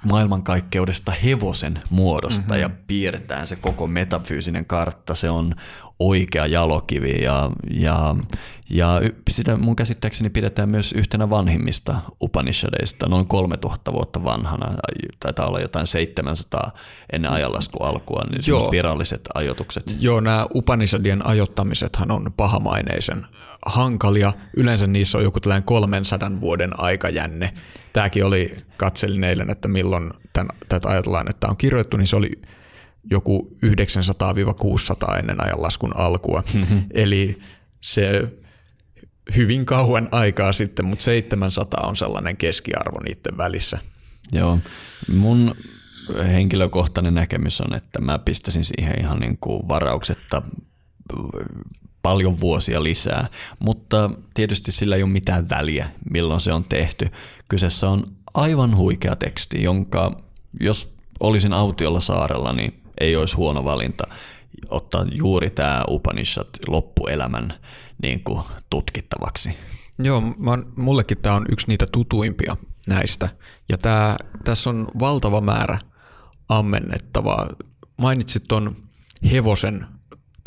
maailmankaikkeudesta hevosen muodosta mm-hmm. ja piirretään se koko metafyysinen kartta. Se on oikea jalokivi ja, ja, ja sitä mun käsittääkseni pidetään myös yhtenä vanhimmista Upanishadeista, noin 3000 vuotta vanhana, taitaa olla jotain 700 ennen ajanlasku alkua, niin Joo. viralliset ajoitukset. Joo, nämä Upanishadien ajottamisethan on pahamaineisen hankalia. Yleensä niissä on joku tällainen 300 vuoden aikajänne. Tämäkin oli, katselin eilen, että milloin tämän, tätä ajatellaan, että on kirjoittu, niin se oli joku 900-600 ennen ajanlaskun alkua. Eli se hyvin kauan aikaa sitten, mutta 700 on sellainen keskiarvo niiden välissä. Joo, mun henkilökohtainen näkemys on, että mä pistäisin siihen ihan niin kuin varauksetta paljon vuosia lisää, mutta tietysti sillä ei ole mitään väliä, milloin se on tehty. Kyseessä on aivan huikea teksti, jonka jos olisin autiolla saarella, niin ei olisi huono valinta ottaa juuri tämä Upanishad loppuelämän niin kuin tutkittavaksi. Joo, mä, mullekin tämä on yksi niitä tutuimpia näistä. Ja tää, tässä on valtava määrä ammennettavaa. Mainitsit tuon hevosen,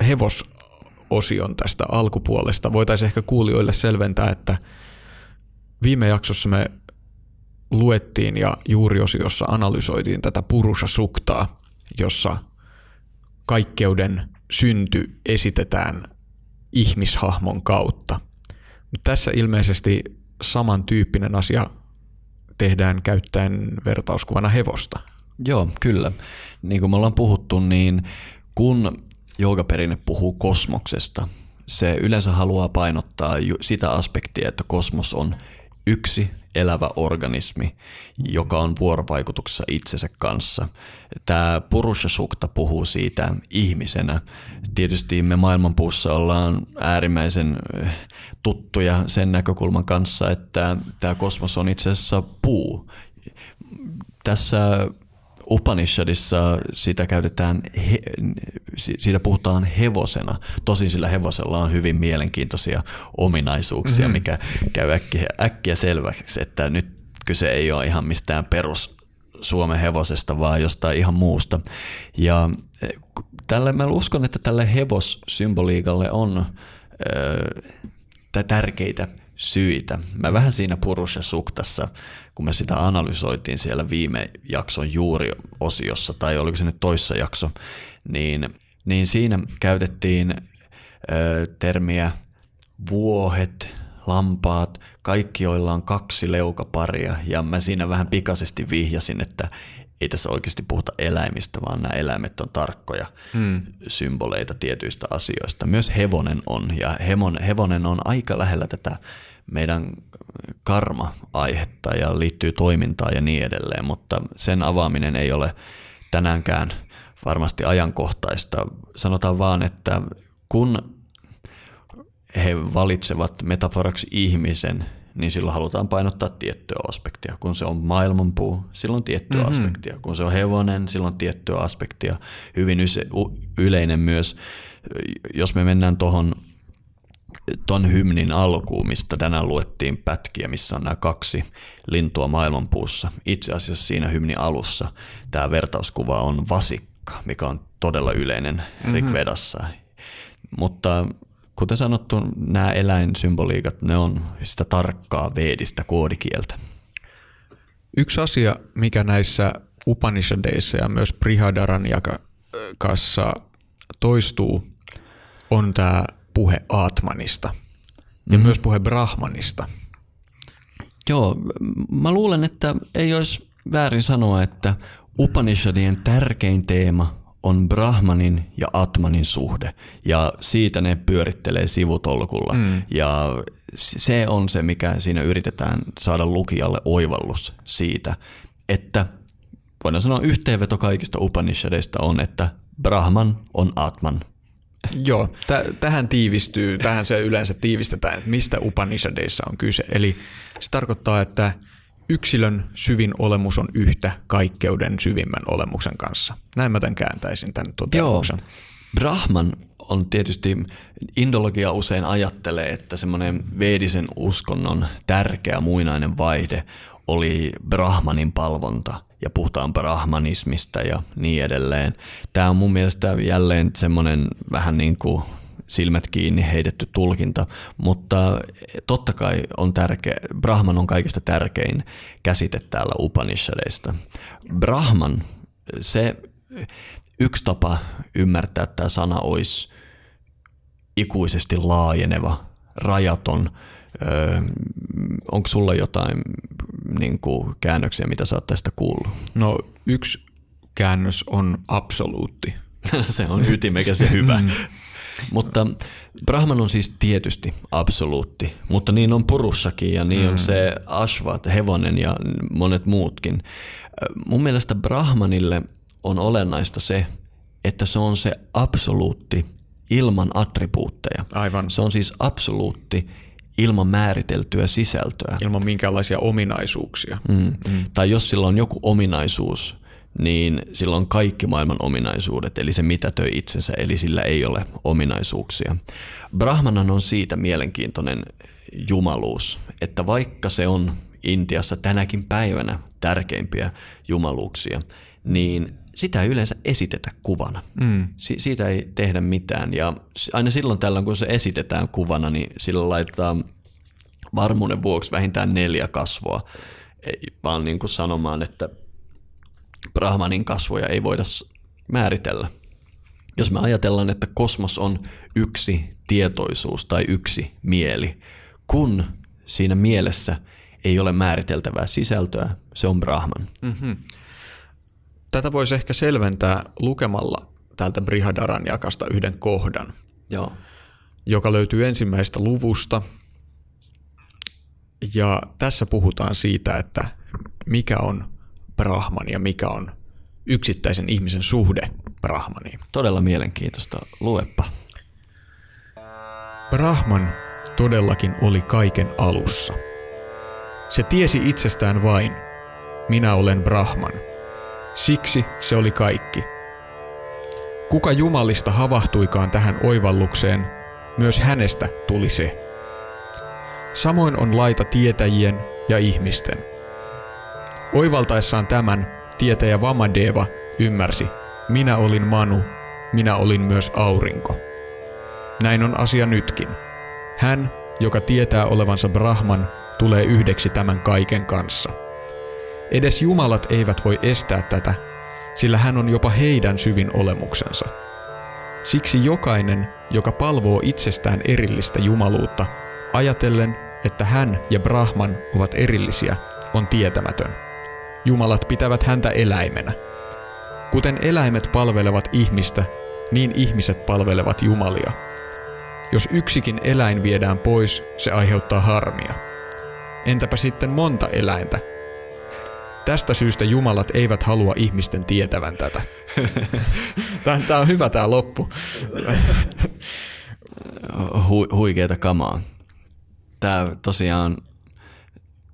hevososion tästä alkupuolesta. Voitaisiin ehkä kuulijoille selventää, että viime jaksossa me luettiin ja juuriosiossa analysoitiin tätä Purusha Suktaa, jossa kaikkeuden synty esitetään ihmishahmon kautta. Tässä ilmeisesti samantyyppinen asia tehdään käyttäen vertauskuvana hevosta. Joo, kyllä. Niin kuin me ollaan puhuttu, niin kun joogaperinne puhuu kosmoksesta, se yleensä haluaa painottaa sitä aspektia, että kosmos on yksi elävä organismi, joka on vuorovaikutuksessa itsensä kanssa. Tämä Purusha Sukta puhuu siitä ihmisenä. Tietysti me maailmanpuussa ollaan äärimmäisen eh, tuttuja sen näkökulman kanssa, että tämä kosmos on itse asiassa puu. Tässä Upanishadissa sitä käytetään, he, siitä puhutaan hevosena. Tosin sillä hevosella on hyvin mielenkiintoisia ominaisuuksia, mm-hmm. mikä käy äkkiä, äkkiä selväksi, että nyt kyse ei ole ihan mistään perus Suomen hevosesta, vaan jostain ihan muusta. Ja eh, tälle, mä uskon, että tälle hevossymboliikalle on ö, tärkeitä syitä. Mä vähän siinä Purusha Suktassa, kun me sitä analysoitiin siellä viime jakson juuri-osiossa, tai oliko se nyt toissa jakso, niin, niin siinä käytettiin ö, termiä vuohet, lampaat, kaikki joilla on kaksi leukaparia, ja mä siinä vähän pikaisesti vihjasin, että ei tässä oikeasti puhuta eläimistä, vaan nämä eläimet on tarkkoja hmm. symboleita tietyistä asioista. Myös hevonen on, ja hevonen, hevonen on aika lähellä tätä meidän karma-aihetta ja liittyy toimintaan ja niin edelleen, mutta sen avaaminen ei ole tänäänkään varmasti ajankohtaista. Sanotaan vaan, että kun he valitsevat metaforaksi ihmisen, niin silloin halutaan painottaa tiettyä aspektia. Kun se on maailmanpuu, silloin tiettyä mm-hmm. aspektia. Kun se on hevonen, silloin tiettyä aspektia. Hyvin yleinen myös, jos me mennään tuohon ton hymnin alkuun, mistä tänään luettiin pätkiä, missä on nämä kaksi lintua maailmanpuussa. Itse asiassa siinä hymnin alussa tämä vertauskuva on vasikka, mikä on todella yleinen mm-hmm. Rikvedassa. Mutta kuten sanottu, nämä eläinsymboliikat, ne on sitä tarkkaa veedistä koodikieltä. Yksi asia, mikä näissä Upanishadeissa ja myös Prihadaran kanssa toistuu, on tämä puhe Atmanista ja mm-hmm. myös puhe Brahmanista. Joo, mä luulen, että ei olisi väärin sanoa, että Upanishadien tärkein teema on Brahmanin ja Atmanin suhde ja siitä ne pyörittelee sivutolkulla mm. ja se on se, mikä siinä yritetään saada lukijalle oivallus siitä, että voidaan sanoa yhteenveto kaikista Upanishadeista on, että Brahman on Atman. Joo, t- tähän tiivistyy, tähän se yleensä tiivistetään, että mistä Upanishadeissa on kyse. Eli se tarkoittaa, että yksilön syvin olemus on yhtä kaikkeuden syvimmän olemuksen kanssa. Näin mä tämän kääntäisin tämän toteamuksen. Joo. Brahman on tietysti, indologia usein ajattelee, että semmoinen veedisen uskonnon tärkeä muinainen vaihde oli Brahmanin palvonta ja puhutaan brahmanismista ja niin edelleen. Tämä on mun mielestä jälleen semmoinen vähän niin kuin silmät kiinni heitetty tulkinta, mutta totta kai on tärkeä, Brahman on kaikista tärkein käsite täällä Upanishadeista. Brahman, se yksi tapa ymmärtää tämä sana olisi ikuisesti laajeneva, rajaton. Öö, onko sulla jotain niin kuin, käännöksiä, mitä sä oot tästä kuullut? No yksi käännös on absoluutti. (laughs) se on ytimekäs ja hyvä. Mutta Brahman on siis tietysti absoluutti, mutta niin on Purussakin ja niin mm. on se Ashvat, hevonen ja monet muutkin. Mun mielestä Brahmanille on olennaista se, että se on se absoluutti ilman attribuutteja. Aivan. Se on siis absoluutti ilman määriteltyä sisältöä. Ilman minkäänlaisia ominaisuuksia. Mm. Mm. Tai jos sillä on joku ominaisuus, niin sillä on kaikki maailman ominaisuudet, eli se mitätöi itsensä, eli sillä ei ole ominaisuuksia. Brahmanan on siitä mielenkiintoinen jumaluus, että vaikka se on Intiassa tänäkin päivänä tärkeimpiä jumaluuksia, niin sitä ei yleensä esitetä kuvana. Mm. Si- siitä ei tehdä mitään. Ja aina silloin tällöin, kun se esitetään kuvana, niin sillä laitetaan varmuuden vuoksi vähintään neljä kasvoa, ei, vaan niin kuin sanomaan, että Brahmanin kasvoja ei voida määritellä. Jos me ajatellaan, että kosmos on yksi tietoisuus tai yksi mieli, kun siinä mielessä ei ole määriteltävää sisältöä, se on Brahman. Mm-hmm. Tätä voisi ehkä selventää lukemalla täältä Brihadaran jakasta yhden kohdan, Joo. joka löytyy ensimmäistä luvusta. Ja tässä puhutaan siitä, että mikä on Brahman ja mikä on yksittäisen ihmisen suhde Brahmaniin. Todella mielenkiintoista. Luepa. Brahman todellakin oli kaiken alussa. Se tiesi itsestään vain, minä olen Brahman. Siksi se oli kaikki. Kuka Jumalista havahtuikaan tähän oivallukseen, myös hänestä tuli se. Samoin on laita tietäjien ja ihmisten – Oivaltaessaan tämän, tietäjä Vamadeva ymmärsi, minä olin Manu, minä olin myös aurinko. Näin on asia nytkin. Hän, joka tietää olevansa Brahman, tulee yhdeksi tämän kaiken kanssa. Edes jumalat eivät voi estää tätä, sillä hän on jopa heidän syvin olemuksensa. Siksi jokainen, joka palvoo itsestään erillistä jumaluutta, ajatellen, että hän ja Brahman ovat erillisiä, on tietämätön. Jumalat pitävät häntä eläimenä. Kuten eläimet palvelevat ihmistä, niin ihmiset palvelevat Jumalia. Jos yksikin eläin viedään pois, se aiheuttaa harmia. Entäpä sitten monta eläintä? Tästä syystä jumalat eivät halua ihmisten tietävän tätä. Tämä on hyvä tämä loppu. Hu- huikeeta kamaa. Tämä tosiaan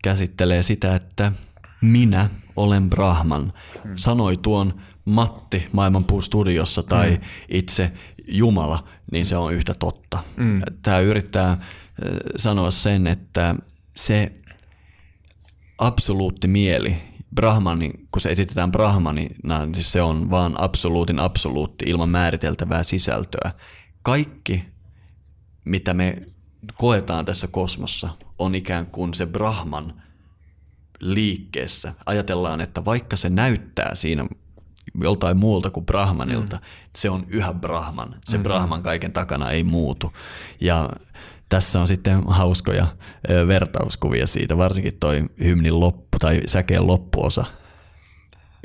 käsittelee sitä, että minä olen Brahman, hmm. sanoi tuon Matti Maailmanpuun studiossa tai hmm. itse Jumala, niin se on yhtä totta. Hmm. Tämä yrittää sanoa sen, että se absoluutti mieli, Brahmani, kun se esitetään Brahmanina, niin siis se on vaan absoluutin absoluutti ilman määriteltävää sisältöä. Kaikki, mitä me koetaan tässä kosmossa, on ikään kuin se Brahman liikkeessä. Ajatellaan, että vaikka se näyttää siinä joltain muulta kuin Brahmanilta, mm. se on yhä Brahman. Se mm. Brahman kaiken takana ei muutu. Ja tässä on sitten hauskoja vertauskuvia siitä, varsinkin toi hymnin loppu tai säkeen loppuosa.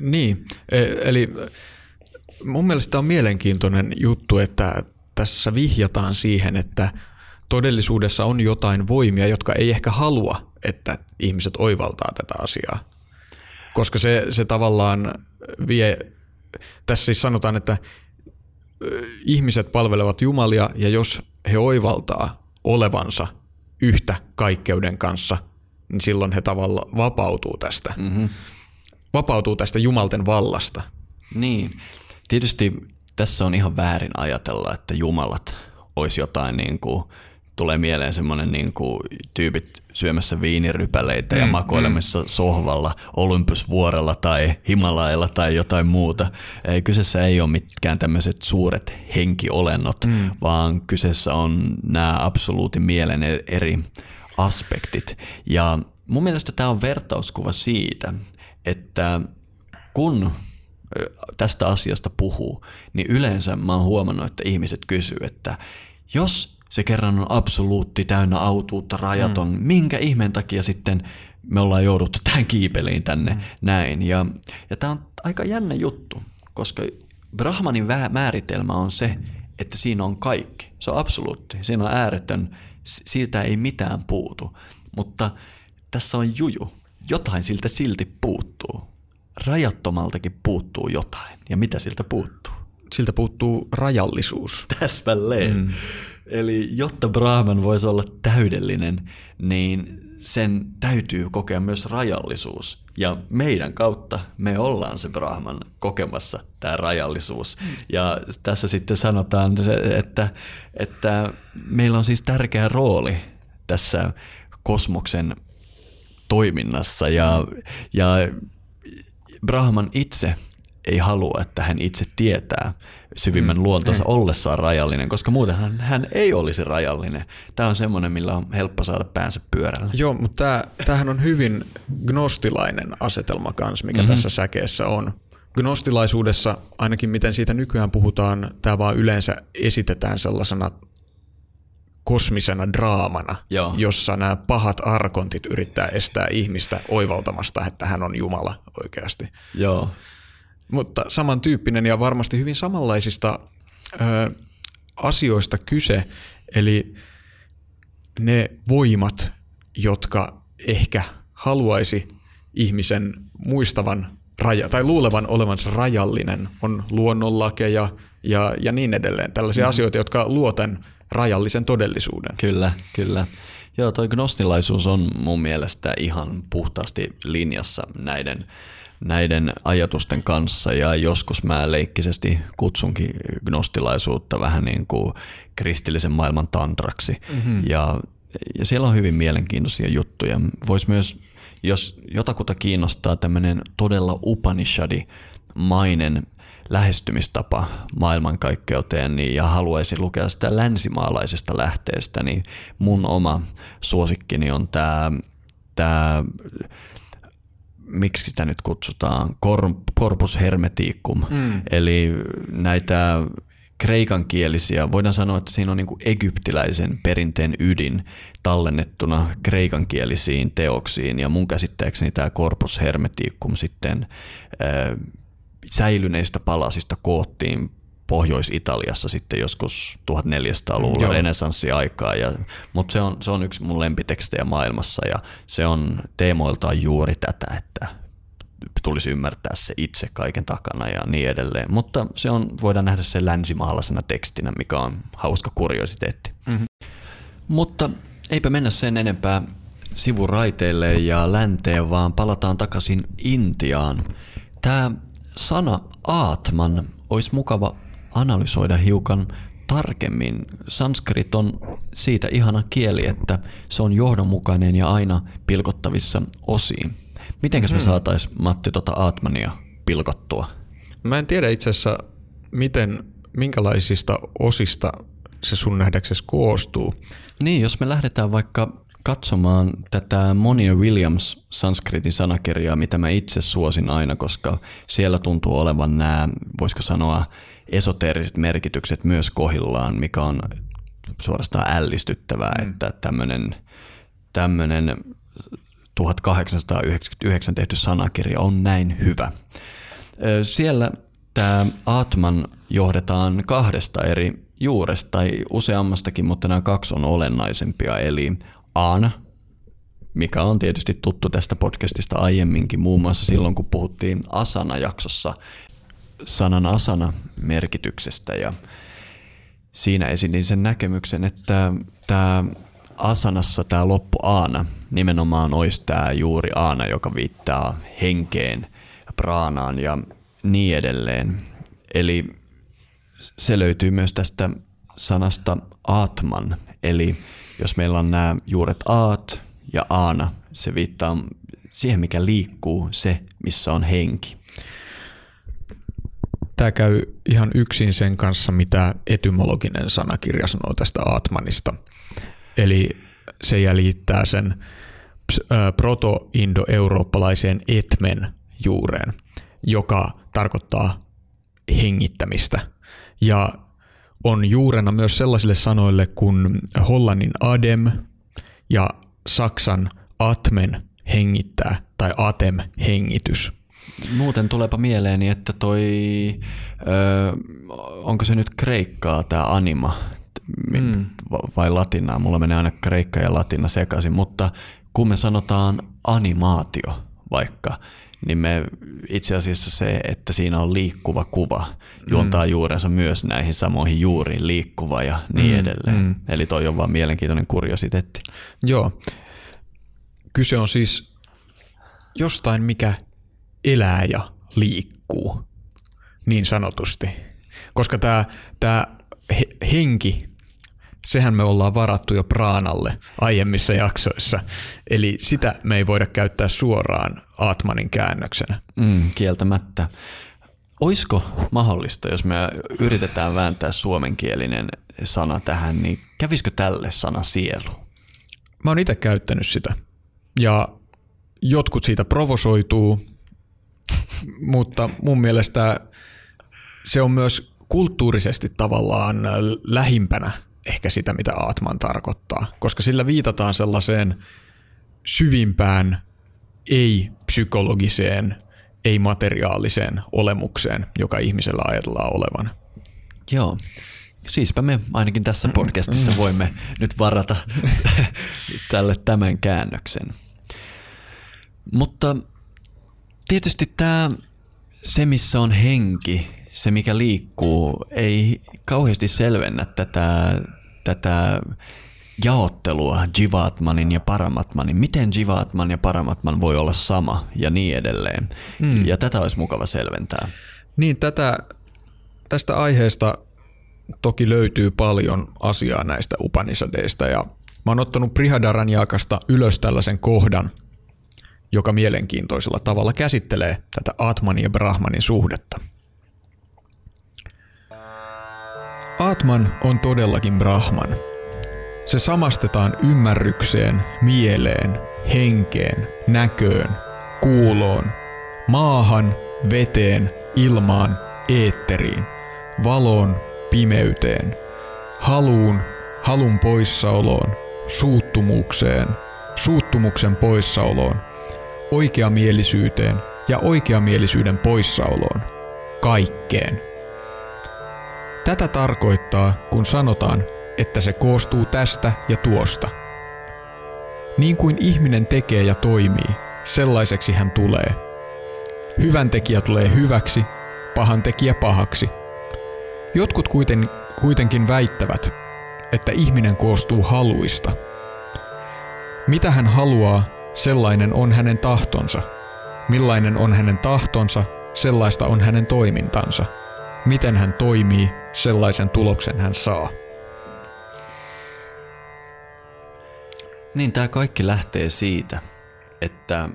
Niin, e, eli mun mielestä on mielenkiintoinen juttu, että tässä vihjataan siihen, että todellisuudessa on jotain voimia, jotka ei ehkä halua, että ihmiset oivaltaa tätä asiaa. Koska se, se tavallaan vie, tässä siis sanotaan, että ihmiset palvelevat Jumalia ja jos he oivaltaa olevansa yhtä kaikkeuden kanssa, niin silloin he tavallaan vapautuu tästä. Mm-hmm. Vapautuu tästä Jumalten vallasta. Niin. Tietysti tässä on ihan väärin ajatella, että Jumalat olisi jotain niin kuin tulee mieleen semmoinen niin kuin tyypit syömässä viinirypäleitä mm, ja makoilemassa mm. sohvalla Olympusvuorella tai Himalailla tai jotain muuta. Ei, kyseessä ei ole mitkään tämmöiset suuret henkiolennot, mm. vaan kyseessä on nämä absoluutin mielen e- eri aspektit. Ja mun mielestä tämä on vertauskuva siitä, että kun tästä asiasta puhuu, niin yleensä mä oon huomannut, että ihmiset kysyy, että jos se kerran on absoluutti, täynnä autuutta, rajaton. Mm. Minkä ihmeen takia sitten me ollaan jouduttu tähän kiipeliin tänne mm. näin. Ja, ja tämä on aika jännä juttu, koska Brahmanin määritelmä on se, että siinä on kaikki. Se on absoluutti. Siinä on ääretön, siitä ei mitään puutu. Mutta tässä on juju. Jotain siltä silti puuttuu. Rajattomaltakin puuttuu jotain. Ja mitä siltä puuttuu? Siltä puuttuu rajallisuus. Täsmälleen. Mm. Eli jotta Brahman voisi olla täydellinen, niin sen täytyy kokea myös rajallisuus. Ja meidän kautta me ollaan se Brahman kokemassa tämä rajallisuus. Ja tässä sitten sanotaan, että, että meillä on siis tärkeä rooli tässä kosmoksen toiminnassa ja, ja Brahman itse ei halua, että hän itse tietää syvimmän mm, luontonsa ei. ollessaan rajallinen, koska muutenhan hän ei olisi rajallinen. Tämä on semmoinen, millä on helppo saada päänsä pyörällä. Joo, mutta tämä, tämähän on hyvin gnostilainen asetelma kanssa, mikä mm-hmm. tässä säkeessä on. Gnostilaisuudessa, ainakin miten siitä nykyään puhutaan, tämä vaan yleensä esitetään sellaisena kosmisena draamana, Joo. jossa nämä pahat arkontit yrittää estää ihmistä oivaltamasta, että hän on Jumala oikeasti. Joo. Mutta samantyyppinen ja varmasti hyvin samanlaisista ö, asioista kyse, eli ne voimat, jotka ehkä haluaisi ihmisen muistavan raja, tai luulevan olevansa rajallinen, on luonnonlakeja ja, ja niin edelleen. Tällaisia mm. asioita, jotka luoten rajallisen todellisuuden. Kyllä, kyllä. Joo, toi gnostilaisuus on mun mielestä ihan puhtaasti linjassa näiden näiden ajatusten kanssa ja joskus mä leikkisesti kutsunkin gnostilaisuutta vähän niin kuin kristillisen maailman tantraksi mm-hmm. ja, ja siellä on hyvin mielenkiintoisia juttuja. Voisi myös, jos jotakuta kiinnostaa tämmöinen todella Upanishadi-mainen lähestymistapa maailmankaikkeuteen niin, ja haluaisin lukea sitä länsimaalaisesta lähteestä, niin mun oma suosikkini on tämä tämä miksi sitä nyt kutsutaan, corpus hermeticum, mm. eli näitä kreikankielisiä, voidaan sanoa, että siinä on niin kuin egyptiläisen perinteen ydin tallennettuna kreikankielisiin teoksiin, ja mun käsittääkseni tämä corpus hermeticum sitten äh, säilyneistä palasista koottiin Pohjois-Italiassa sitten joskus 1400-luvulla renesanssiaikaa, ja, mutta se on, se on yksi mun lempitekstejä maailmassa ja se on teemoiltaan juuri tätä, että tulisi ymmärtää se itse kaiken takana ja niin edelleen. Mutta se on, voidaan nähdä se länsimaalaisena tekstinä, mikä on hauska kuriositeetti. Mm-hmm. Mutta eipä mennä sen enempää sivuraiteille ja länteen, vaan palataan takaisin Intiaan. Tämä sana Aatman olisi mukava analysoida hiukan tarkemmin. Sanskrit on siitä ihana kieli, että se on johdonmukainen ja aina pilkottavissa osiin. Mitenkäs me hmm. saatais Matti tota Atmania pilkottua? Mä en tiedä itse asiassa, miten, minkälaisista osista se sun nähdäksesi koostuu. Niin, jos me lähdetään vaikka katsomaan tätä Monia Williams sanskritin sanakirjaa, mitä mä itse suosin aina, koska siellä tuntuu olevan nämä, voisiko sanoa, esoteeriset merkitykset myös kohillaan, mikä on suorastaan ällistyttävää, mm. että tämmöinen tämmöinen 1899 tehty sanakirja on näin hyvä. Siellä tämä Atman johdetaan kahdesta eri juuresta tai useammastakin, mutta nämä kaksi on olennaisempia, eli Aana, mikä on tietysti tuttu tästä podcastista aiemminkin, muun muassa silloin kun puhuttiin Asana-jaksossa sanan asana merkityksestä ja siinä esitin sen näkemyksen, että tämä asanassa tämä loppu aana nimenomaan olisi tämä juuri aana, joka viittaa henkeen, praanaan ja niin edelleen. Eli se löytyy myös tästä sanasta atman, eli jos meillä on nämä juuret aat ja aana, se viittaa siihen, mikä liikkuu, se, missä on henki. Tämä käy ihan yksin sen kanssa, mitä etymologinen sanakirja sanoo tästä Atmanista. Eli se jäljittää sen proto-indo-eurooppalaiseen etmen juureen, joka tarkoittaa hengittämistä. Ja on juurena myös sellaisille sanoille kuin hollannin adem ja saksan atmen hengittää tai atem-hengitys. Muuten tuleepa mieleeni, että toi, ö, onko se nyt kreikkaa tämä anima mm. vai latinaa, mulla menee aina kreikka ja latina sekaisin, mutta kun me sanotaan animaatio vaikka, niin me itse asiassa se, että siinä on liikkuva kuva, juontaa mm. juurensa myös näihin samoihin juuriin, liikkuva ja niin mm. edelleen. Mm. Eli toi on vaan mielenkiintoinen kuriositeetti. Joo. Kyse on siis jostain, mikä elää ja liikkuu, niin sanotusti. Koska tämä tää henki sehän me ollaan varattu jo Praanalle aiemmissa jaksoissa. Eli sitä me ei voida käyttää suoraan Atmanin käännöksenä. Mm, kieltämättä. Oisko mahdollista, jos me yritetään vääntää suomenkielinen sana tähän, niin kävisikö tälle sana sielu? Mä oon itse käyttänyt sitä. Ja jotkut siitä provosoituu, mutta mun mielestä se on myös kulttuurisesti tavallaan lähimpänä ehkä sitä, mitä Atman tarkoittaa, koska sillä viitataan sellaiseen syvimpään, ei-psykologiseen, ei-materiaaliseen olemukseen, joka ihmisellä ajatellaan olevan. Joo. Siispä me ainakin tässä podcastissa (clears throat) voimme nyt varata (clears throat) tälle tämän käännöksen. Mutta tietysti tämä, se missä on henki, se mikä liikkuu, ei kauheasti selvennä tätä tätä jaottelua Jivatmanin ja Paramatmanin. Miten Jivatman ja Paramatman voi olla sama ja niin edelleen. Mm. Ja tätä olisi mukava selventää. Niin, tätä, tästä aiheesta toki löytyy paljon asiaa näistä Upanishadeista ja mä oon ottanut Prihadaran jakasta ylös tällaisen kohdan, joka mielenkiintoisella tavalla käsittelee tätä Atmanin ja Brahmanin suhdetta. Atman on todellakin Brahman. Se samastetaan ymmärrykseen, mieleen, henkeen, näköön, kuuloon, maahan, veteen, ilmaan, eetteriin, valoon, pimeyteen, haluun, halun poissaoloon, suuttumukseen, suuttumuksen poissaoloon, oikeamielisyyteen ja oikeamielisyyden poissaoloon, kaikkeen. Tätä tarkoittaa, kun sanotaan, että se koostuu tästä ja tuosta. Niin kuin ihminen tekee ja toimii, sellaiseksi hän tulee. Hyvän tekijä tulee hyväksi, pahan tekijä pahaksi. Jotkut kuiten, kuitenkin väittävät, että ihminen koostuu haluista. Mitä hän haluaa, sellainen on hänen tahtonsa. Millainen on hänen tahtonsa, sellaista on hänen toimintansa. Miten hän toimii, sellaisen tuloksen hän saa. Niin, tämä kaikki lähtee siitä, että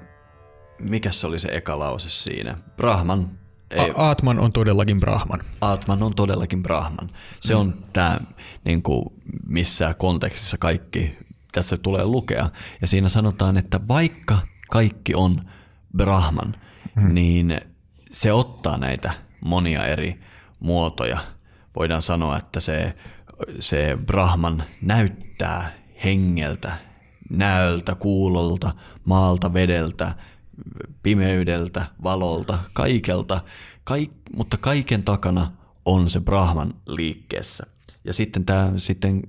mikä se oli se eka lause siinä? Brahman. Ei, Atman on todellakin Brahman. Atman on todellakin Brahman. Se on mm. tämä, niin kuin missä kontekstissa kaikki tässä tulee lukea. Ja siinä sanotaan, että vaikka kaikki on Brahman, mm. niin se ottaa näitä monia eri muotoja voidaan sanoa, että se, se Brahman näyttää hengeltä, näöltä, kuulolta, maalta, vedeltä, pimeydeltä, valolta, kaikelta, kaik, mutta kaiken takana on se Brahman liikkeessä. Ja sitten tämä sitten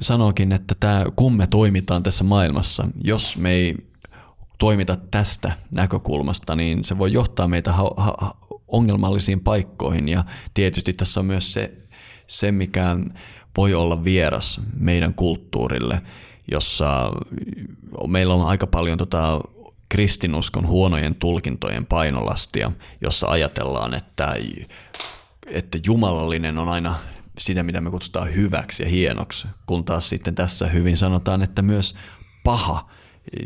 sanookin, että tämä, kun me toimitaan tässä maailmassa, jos me ei toimita tästä näkökulmasta, niin se voi johtaa meitä ha- ha- ongelmallisiin paikkoihin. Ja tietysti tässä on myös se, se mikä voi olla vieras meidän kulttuurille, jossa meillä on aika paljon tota kristinuskon huonojen tulkintojen painolastia, jossa ajatellaan, että, että jumalallinen on aina sitä, mitä me kutsutaan hyväksi ja hienoksi, kun taas sitten tässä hyvin sanotaan, että myös paha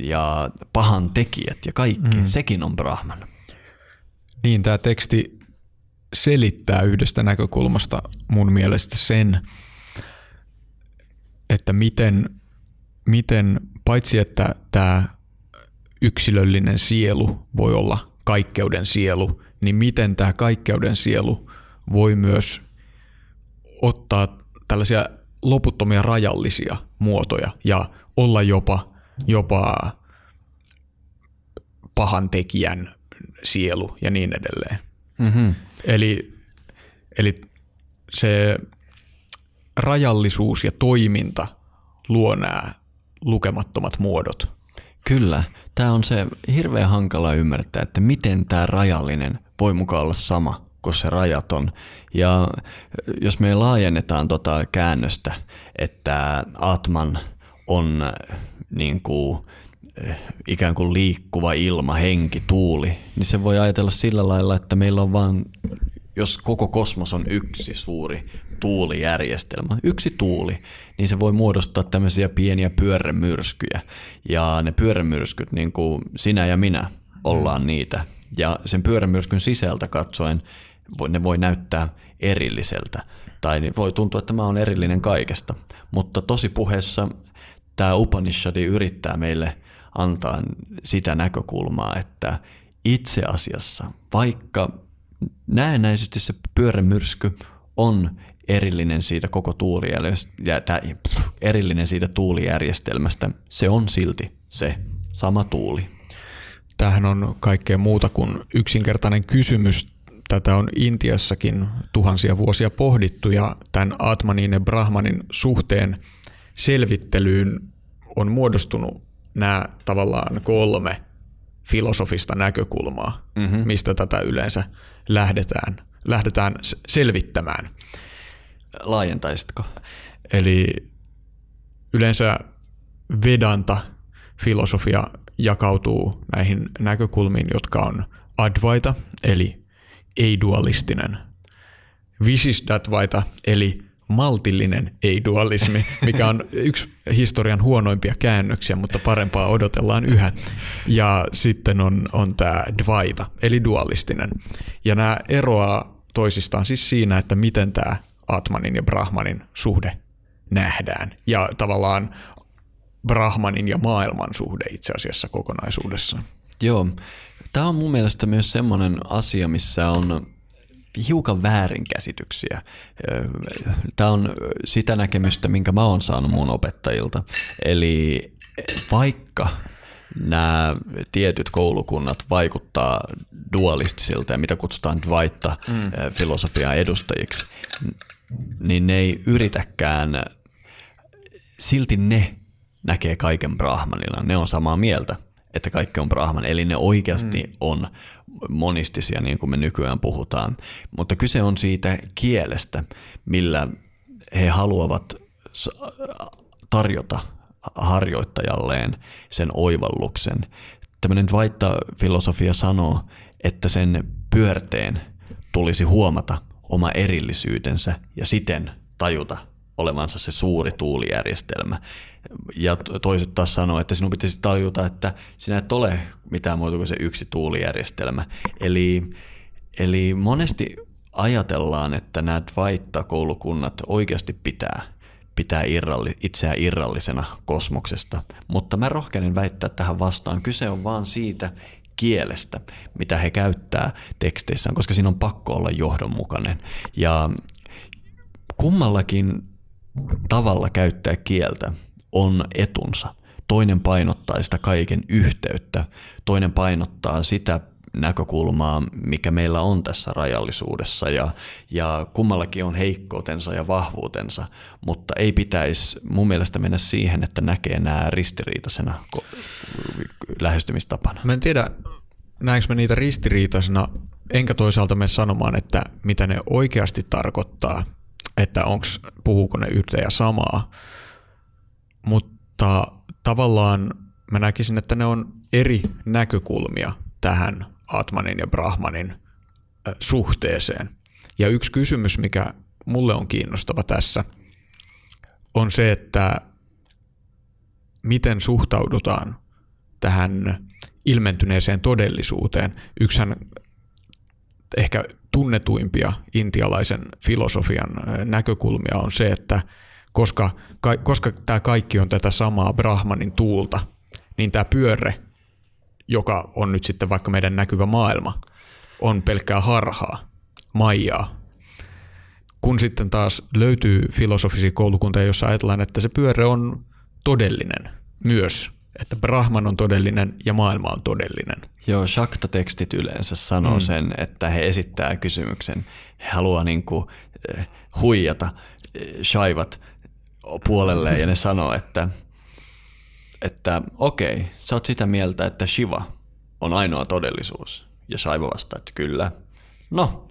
ja pahan tekijät ja kaikki, mm. sekin on Brahman. Niin, tämä teksti selittää yhdestä näkökulmasta mun mielestä sen, että miten, miten paitsi että tämä yksilöllinen sielu voi olla kaikkeuden sielu, niin miten tämä kaikkeuden sielu voi myös ottaa tällaisia loputtomia rajallisia muotoja ja olla jopa, jopa pahan tekijän sielu ja niin edelleen. Mm-hmm. Eli, eli se rajallisuus ja toiminta luo nämä lukemattomat muodot. Kyllä. Tämä on se hirveän hankala ymmärtää, että miten tämä rajallinen voi mukaan olla sama kuin se rajaton. Ja jos me laajennetaan tota käännöstä, että Atman on niin kuin, ikään kuin liikkuva ilma, henki, tuuli, niin se voi ajatella sillä lailla, että meillä on vain, jos koko kosmos on yksi suuri tuulijärjestelmä, yksi tuuli, niin se voi muodostaa tämmöisiä pieniä pyörämyrskyjä. Ja ne pyörämyrskyt, niin kuin sinä ja minä, ollaan niitä. Ja sen pyörämyrskyn sisältä katsoen ne voi näyttää erilliseltä. Tai voi tuntua, että tämä on erillinen kaikesta. Mutta tosi puheessa tämä Upanishadi yrittää meille antaa sitä näkökulmaa, että itse asiassa, vaikka näennäisesti se pyörämyrsky on erillinen siitä koko tuulijärjestelmästä, erillinen siitä tuulijärjestelmästä, se on silti se sama tuuli. Tämähän on kaikkea muuta kuin yksinkertainen kysymys. Tätä on Intiassakin tuhansia vuosia pohdittu ja tämän Atmanin ja Brahmanin suhteen selvittelyyn on muodostunut nämä tavallaan kolme filosofista näkökulmaa, mm-hmm. mistä tätä yleensä lähdetään, lähdetään selvittämään. Laajentaisitko? Eli yleensä Vedanta filosofia jakautuu näihin näkökulmiin, jotka on Advaita, eli ei-dualistinen, Vishishdadvaita, eli maltillinen ei-dualismi, (laughs) mikä on yksi historian huonoimpia käännöksiä, mutta parempaa odotellaan yhä. Ja sitten on, on tämä Dvaita, eli dualistinen. Ja nämä eroaa toisistaan siis siinä, että miten tämä Atmanin ja Brahmanin suhde nähdään. Ja tavallaan Brahmanin ja maailman suhde itse asiassa kokonaisuudessaan. Joo. Tämä on mun mielestä myös semmoinen asia, missä on hiukan väärinkäsityksiä. Tämä on sitä näkemystä, minkä mä oon saanut mun opettajilta. Eli vaikka nämä tietyt koulukunnat vaikuttaa dualistisilta ja mitä kutsutaan Dvaitta mm. filosofian edustajiksi, niin ne ei yritäkään, silti ne näkee kaiken brahmanina. Ne on samaa mieltä, että kaikki on brahman. Eli ne oikeasti mm. on monistisia, niin kuin me nykyään puhutaan. Mutta kyse on siitä kielestä, millä he haluavat tarjota harjoittajalleen sen oivalluksen. Tämmöinen Dvaita-filosofia sanoo, että sen pyörteen tulisi huomata oma erillisyytensä ja siten tajuta olevansa se suuri tuulijärjestelmä. Ja toiset taas sanoo, että sinun pitäisi tajuta, että sinä et ole mitään muuta kuin se yksi tuulijärjestelmä. Eli, eli monesti ajatellaan, että nämä Dvaita-koulukunnat oikeasti pitää, pitää irralli, itseään irrallisena kosmoksesta. Mutta mä rohkenen väittää tähän vastaan. Kyse on vaan siitä kielestä, mitä he käyttää teksteissään, koska siinä on pakko olla johdonmukainen. Ja kummallakin tavalla käyttää kieltä on etunsa. Toinen painottaa sitä kaiken yhteyttä, toinen painottaa sitä näkökulmaa, mikä meillä on tässä rajallisuudessa ja, ja kummallakin on heikkoutensa ja vahvuutensa, mutta ei pitäisi mun mielestä mennä siihen, että näkee nämä ristiriitaisena lähestymistapana. Mä en tiedä, näinkö mä niitä ristiriitaisena, enkä toisaalta mene sanomaan, että mitä ne oikeasti tarkoittaa, että onks, puhuuko ne yhtä ja samaa, mutta tavallaan mä näkisin, että ne on eri näkökulmia tähän Atmanin ja Brahmanin suhteeseen. Ja yksi kysymys, mikä mulle on kiinnostava tässä, on se, että miten suhtaudutaan tähän ilmentyneeseen todellisuuteen. Yksihän ehkä tunnetuimpia intialaisen filosofian näkökulmia on se, että koska, koska tämä kaikki on tätä samaa Brahmanin tuulta, niin tämä pyörre, joka on nyt sitten vaikka meidän näkyvä maailma, on pelkkää harhaa, maijaa. Kun sitten taas löytyy filosofisia koulukuntia, jossa ajatellaan, että se pyörre on todellinen myös, että Brahman on todellinen ja maailma on todellinen. Joo, Shakta-tekstit yleensä sanoo mm. sen, että he esittää kysymyksen. He haluaa niin kuin, eh, huijata eh, shaivat puolelle ja ne sanoo, että, että okei, sä oot sitä mieltä, että Shiva on ainoa todellisuus. Ja Shaiva vastaa, että kyllä. No,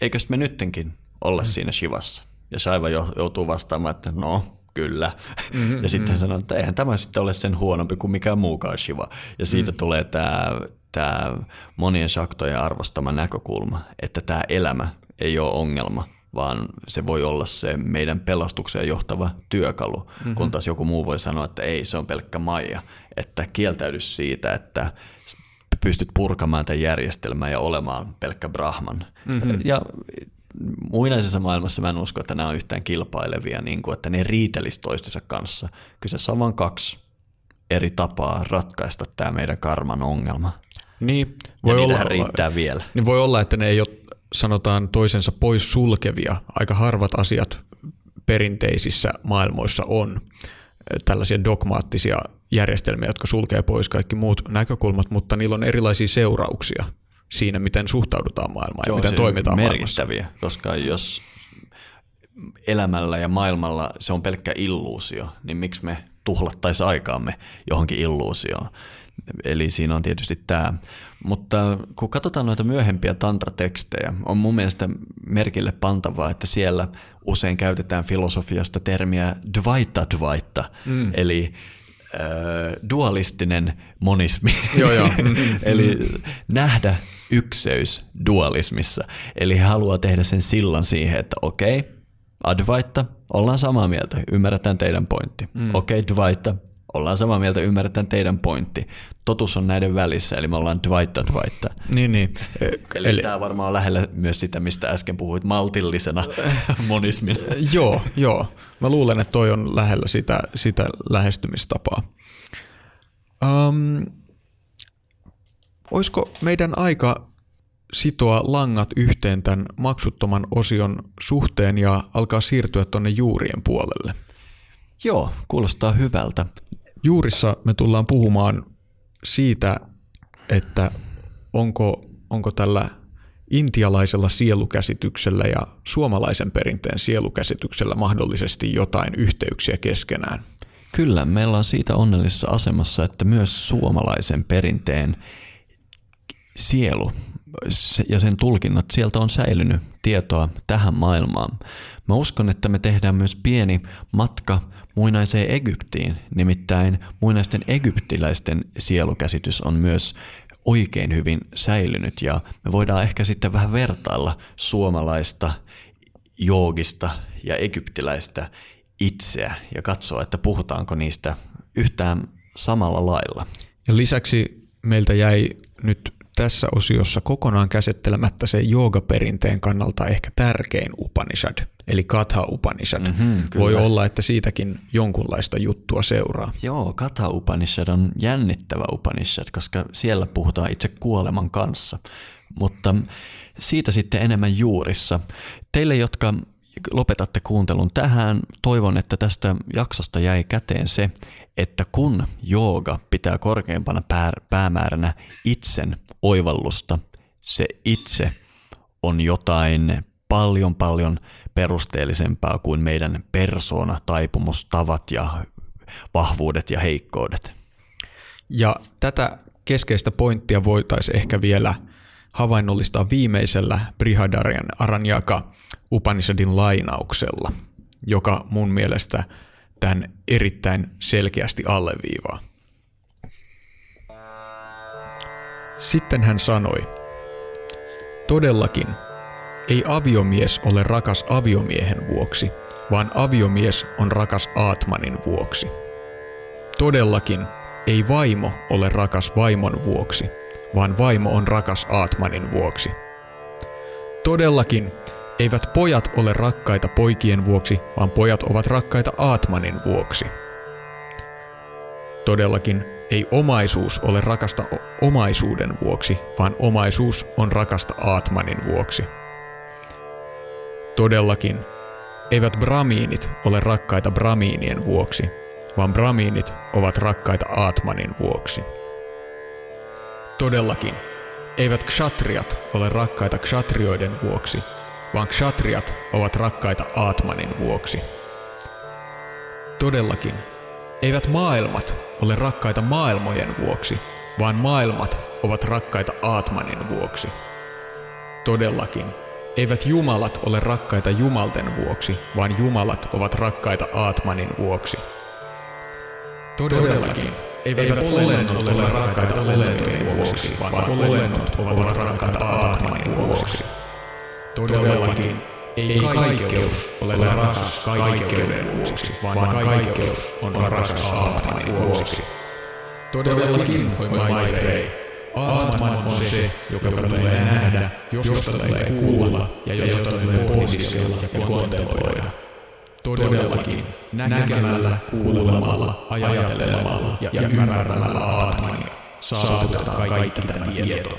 eikös me nyttenkin olla mm. siinä Shivassa? Ja Shaiva joutuu vastaamaan, että no, kyllä. Mm-hmm, ja sitten hän sanoo, että eihän tämä sitten ole sen huonompi kuin mikään muukaan Shiva. Ja siitä mm. tulee tämä, tämä monien shaktojen arvostama näkökulma, että tämä elämä ei ole ongelma, vaan se voi olla se meidän pelastukseen johtava työkalu, mm-hmm. kun taas joku muu voi sanoa, että ei, se on pelkkä maija. Että kieltäydy siitä, että pystyt purkamaan tämän järjestelmän ja olemaan pelkkä brahman. Mm-hmm. Ja muinaisessa maailmassa mä en usko, että nämä on yhtään kilpailevia, niin kuin, että ne riitelis toistensa kanssa. Kyseessä on vain kaksi eri tapaa ratkaista tämä meidän karman ongelma. Niin, voi ja olla, riittää vielä. Niin voi olla, että ne ei ole sanotaan toisensa pois sulkevia. Aika harvat asiat perinteisissä maailmoissa on tällaisia dogmaattisia järjestelmiä, jotka sulkee pois kaikki muut näkökulmat, mutta niillä on erilaisia seurauksia siinä, miten suhtaudutaan maailmaan Joo, ja miten toimitaan merkittäviä, maailmassa. koska jos elämällä ja maailmalla se on pelkkä illuusio, niin miksi me tuhlattaisiin aikaamme johonkin illuusioon? Eli siinä on tietysti tämä. Mutta kun katsotaan noita myöhempiä tantra-tekstejä, on mun mielestä merkille pantavaa, että siellä usein käytetään filosofiasta termiä dvaita dvaita, mm. eli äh, dualistinen monismi. Joo, joo. (laughs) eli nähdä ykseys dualismissa. Eli he haluaa tehdä sen sillan siihen, että okei, okay, Advaita, ollaan samaa mieltä, ymmärretään teidän pointti. Mm. Okei, okay, Dvaita, ollaan samaa mieltä, ymmärretään teidän pointti. Totuus on näiden välissä, eli me ollaan Dvaita Dvaita. Niin, niin. Eli, eli tämä varmaan on lähellä myös sitä, mistä äsken puhuit, maltillisena (laughs) monismin. joo, joo. Mä luulen, että toi on lähellä sitä, sitä lähestymistapaa. Um, olisiko meidän aika sitoa langat yhteen tämän maksuttoman osion suhteen ja alkaa siirtyä tuonne juurien puolelle? Joo, kuulostaa hyvältä. Juurissa me tullaan puhumaan siitä, että onko, onko tällä intialaisella sielukäsityksellä ja suomalaisen perinteen sielukäsityksellä mahdollisesti jotain yhteyksiä keskenään. Kyllä, meillä on siitä onnellisessa asemassa, että myös suomalaisen perinteen sielu ja sen tulkinnat, sieltä on säilynyt tietoa tähän maailmaan. Mä uskon, että me tehdään myös pieni matka muinaiseen Egyptiin, nimittäin muinaisten egyptiläisten sielukäsitys on myös oikein hyvin säilynyt ja me voidaan ehkä sitten vähän vertailla suomalaista joogista ja egyptiläistä itseä ja katsoa, että puhutaanko niistä yhtään samalla lailla. Ja lisäksi meiltä jäi nyt tässä osiossa kokonaan käsittelemättä se joogaperinteen kannalta ehkä tärkein Upanishad, eli Katha Upanishad. Mm-hmm, Voi olla, että siitäkin jonkunlaista juttua seuraa. Joo, Katha Upanishad on jännittävä Upanishad, koska siellä puhutaan itse kuoleman kanssa. Mutta siitä sitten enemmän juurissa. Teille, jotka lopetatte kuuntelun tähän, toivon, että tästä jaksosta jäi käteen se, että kun jooga pitää korkeimpana päämääränä itsen oivallusta, se itse on jotain paljon paljon perusteellisempaa kuin meidän persoona, taipumustavat ja vahvuudet ja heikkoudet. Ja tätä keskeistä pointtia voitaisiin ehkä vielä havainnollistaa viimeisellä Brihadaryan Aranyaka Upanishadin lainauksella, joka mun mielestä tämän erittäin selkeästi alleviivaa. Sitten hän sanoi, Todellakin, ei aviomies ole rakas aviomiehen vuoksi, vaan aviomies on rakas Aatmanin vuoksi. Todellakin, ei vaimo ole rakas vaimon vuoksi, vaan vaimo on rakas Aatmanin vuoksi. Todellakin, eivät pojat ole rakkaita poikien vuoksi, vaan pojat ovat rakkaita Aatmanin vuoksi. Todellakin ei omaisuus ole rakasta omaisuuden vuoksi, vaan omaisuus on rakasta Aatmanin vuoksi. Todellakin, eivät bramiinit ole rakkaita bramiinien vuoksi, vaan bramiinit ovat rakkaita Aatmanin vuoksi. Todellakin, eivät kshatriat ole rakkaita kshatrioiden vuoksi, vaan kshatriat ovat rakkaita Aatmanin vuoksi. Todellakin, eivät maailmat ole rakkaita maailmojen vuoksi, vaan maailmat ovat rakkaita Aatmanin vuoksi. Todellakin, eivät jumalat ole rakkaita jumalten vuoksi, vaan jumalat ovat rakkaita Aatmanin vuoksi. Todellakin, eivät olennot ole rakkaita olentojen vuoksi, vaan olennot ovat rakkaita Aatmanin vuoksi. Todellakin, ei kaikkeus ole rakas kaikkeuden vuoksi, vaan kaikkeus on rakas Aatmanin vuoksi. Todellakin, Maitrei, Aatman on se, joka tulee nähdä, josta tulee kuulla ja jota tulee pohdiskella ja kontempoida. Todellakin, näkemällä, kuulemalla, ajattelemalla ja ymmärtämällä Aatmania saavutetaan kaikki tämä tieto.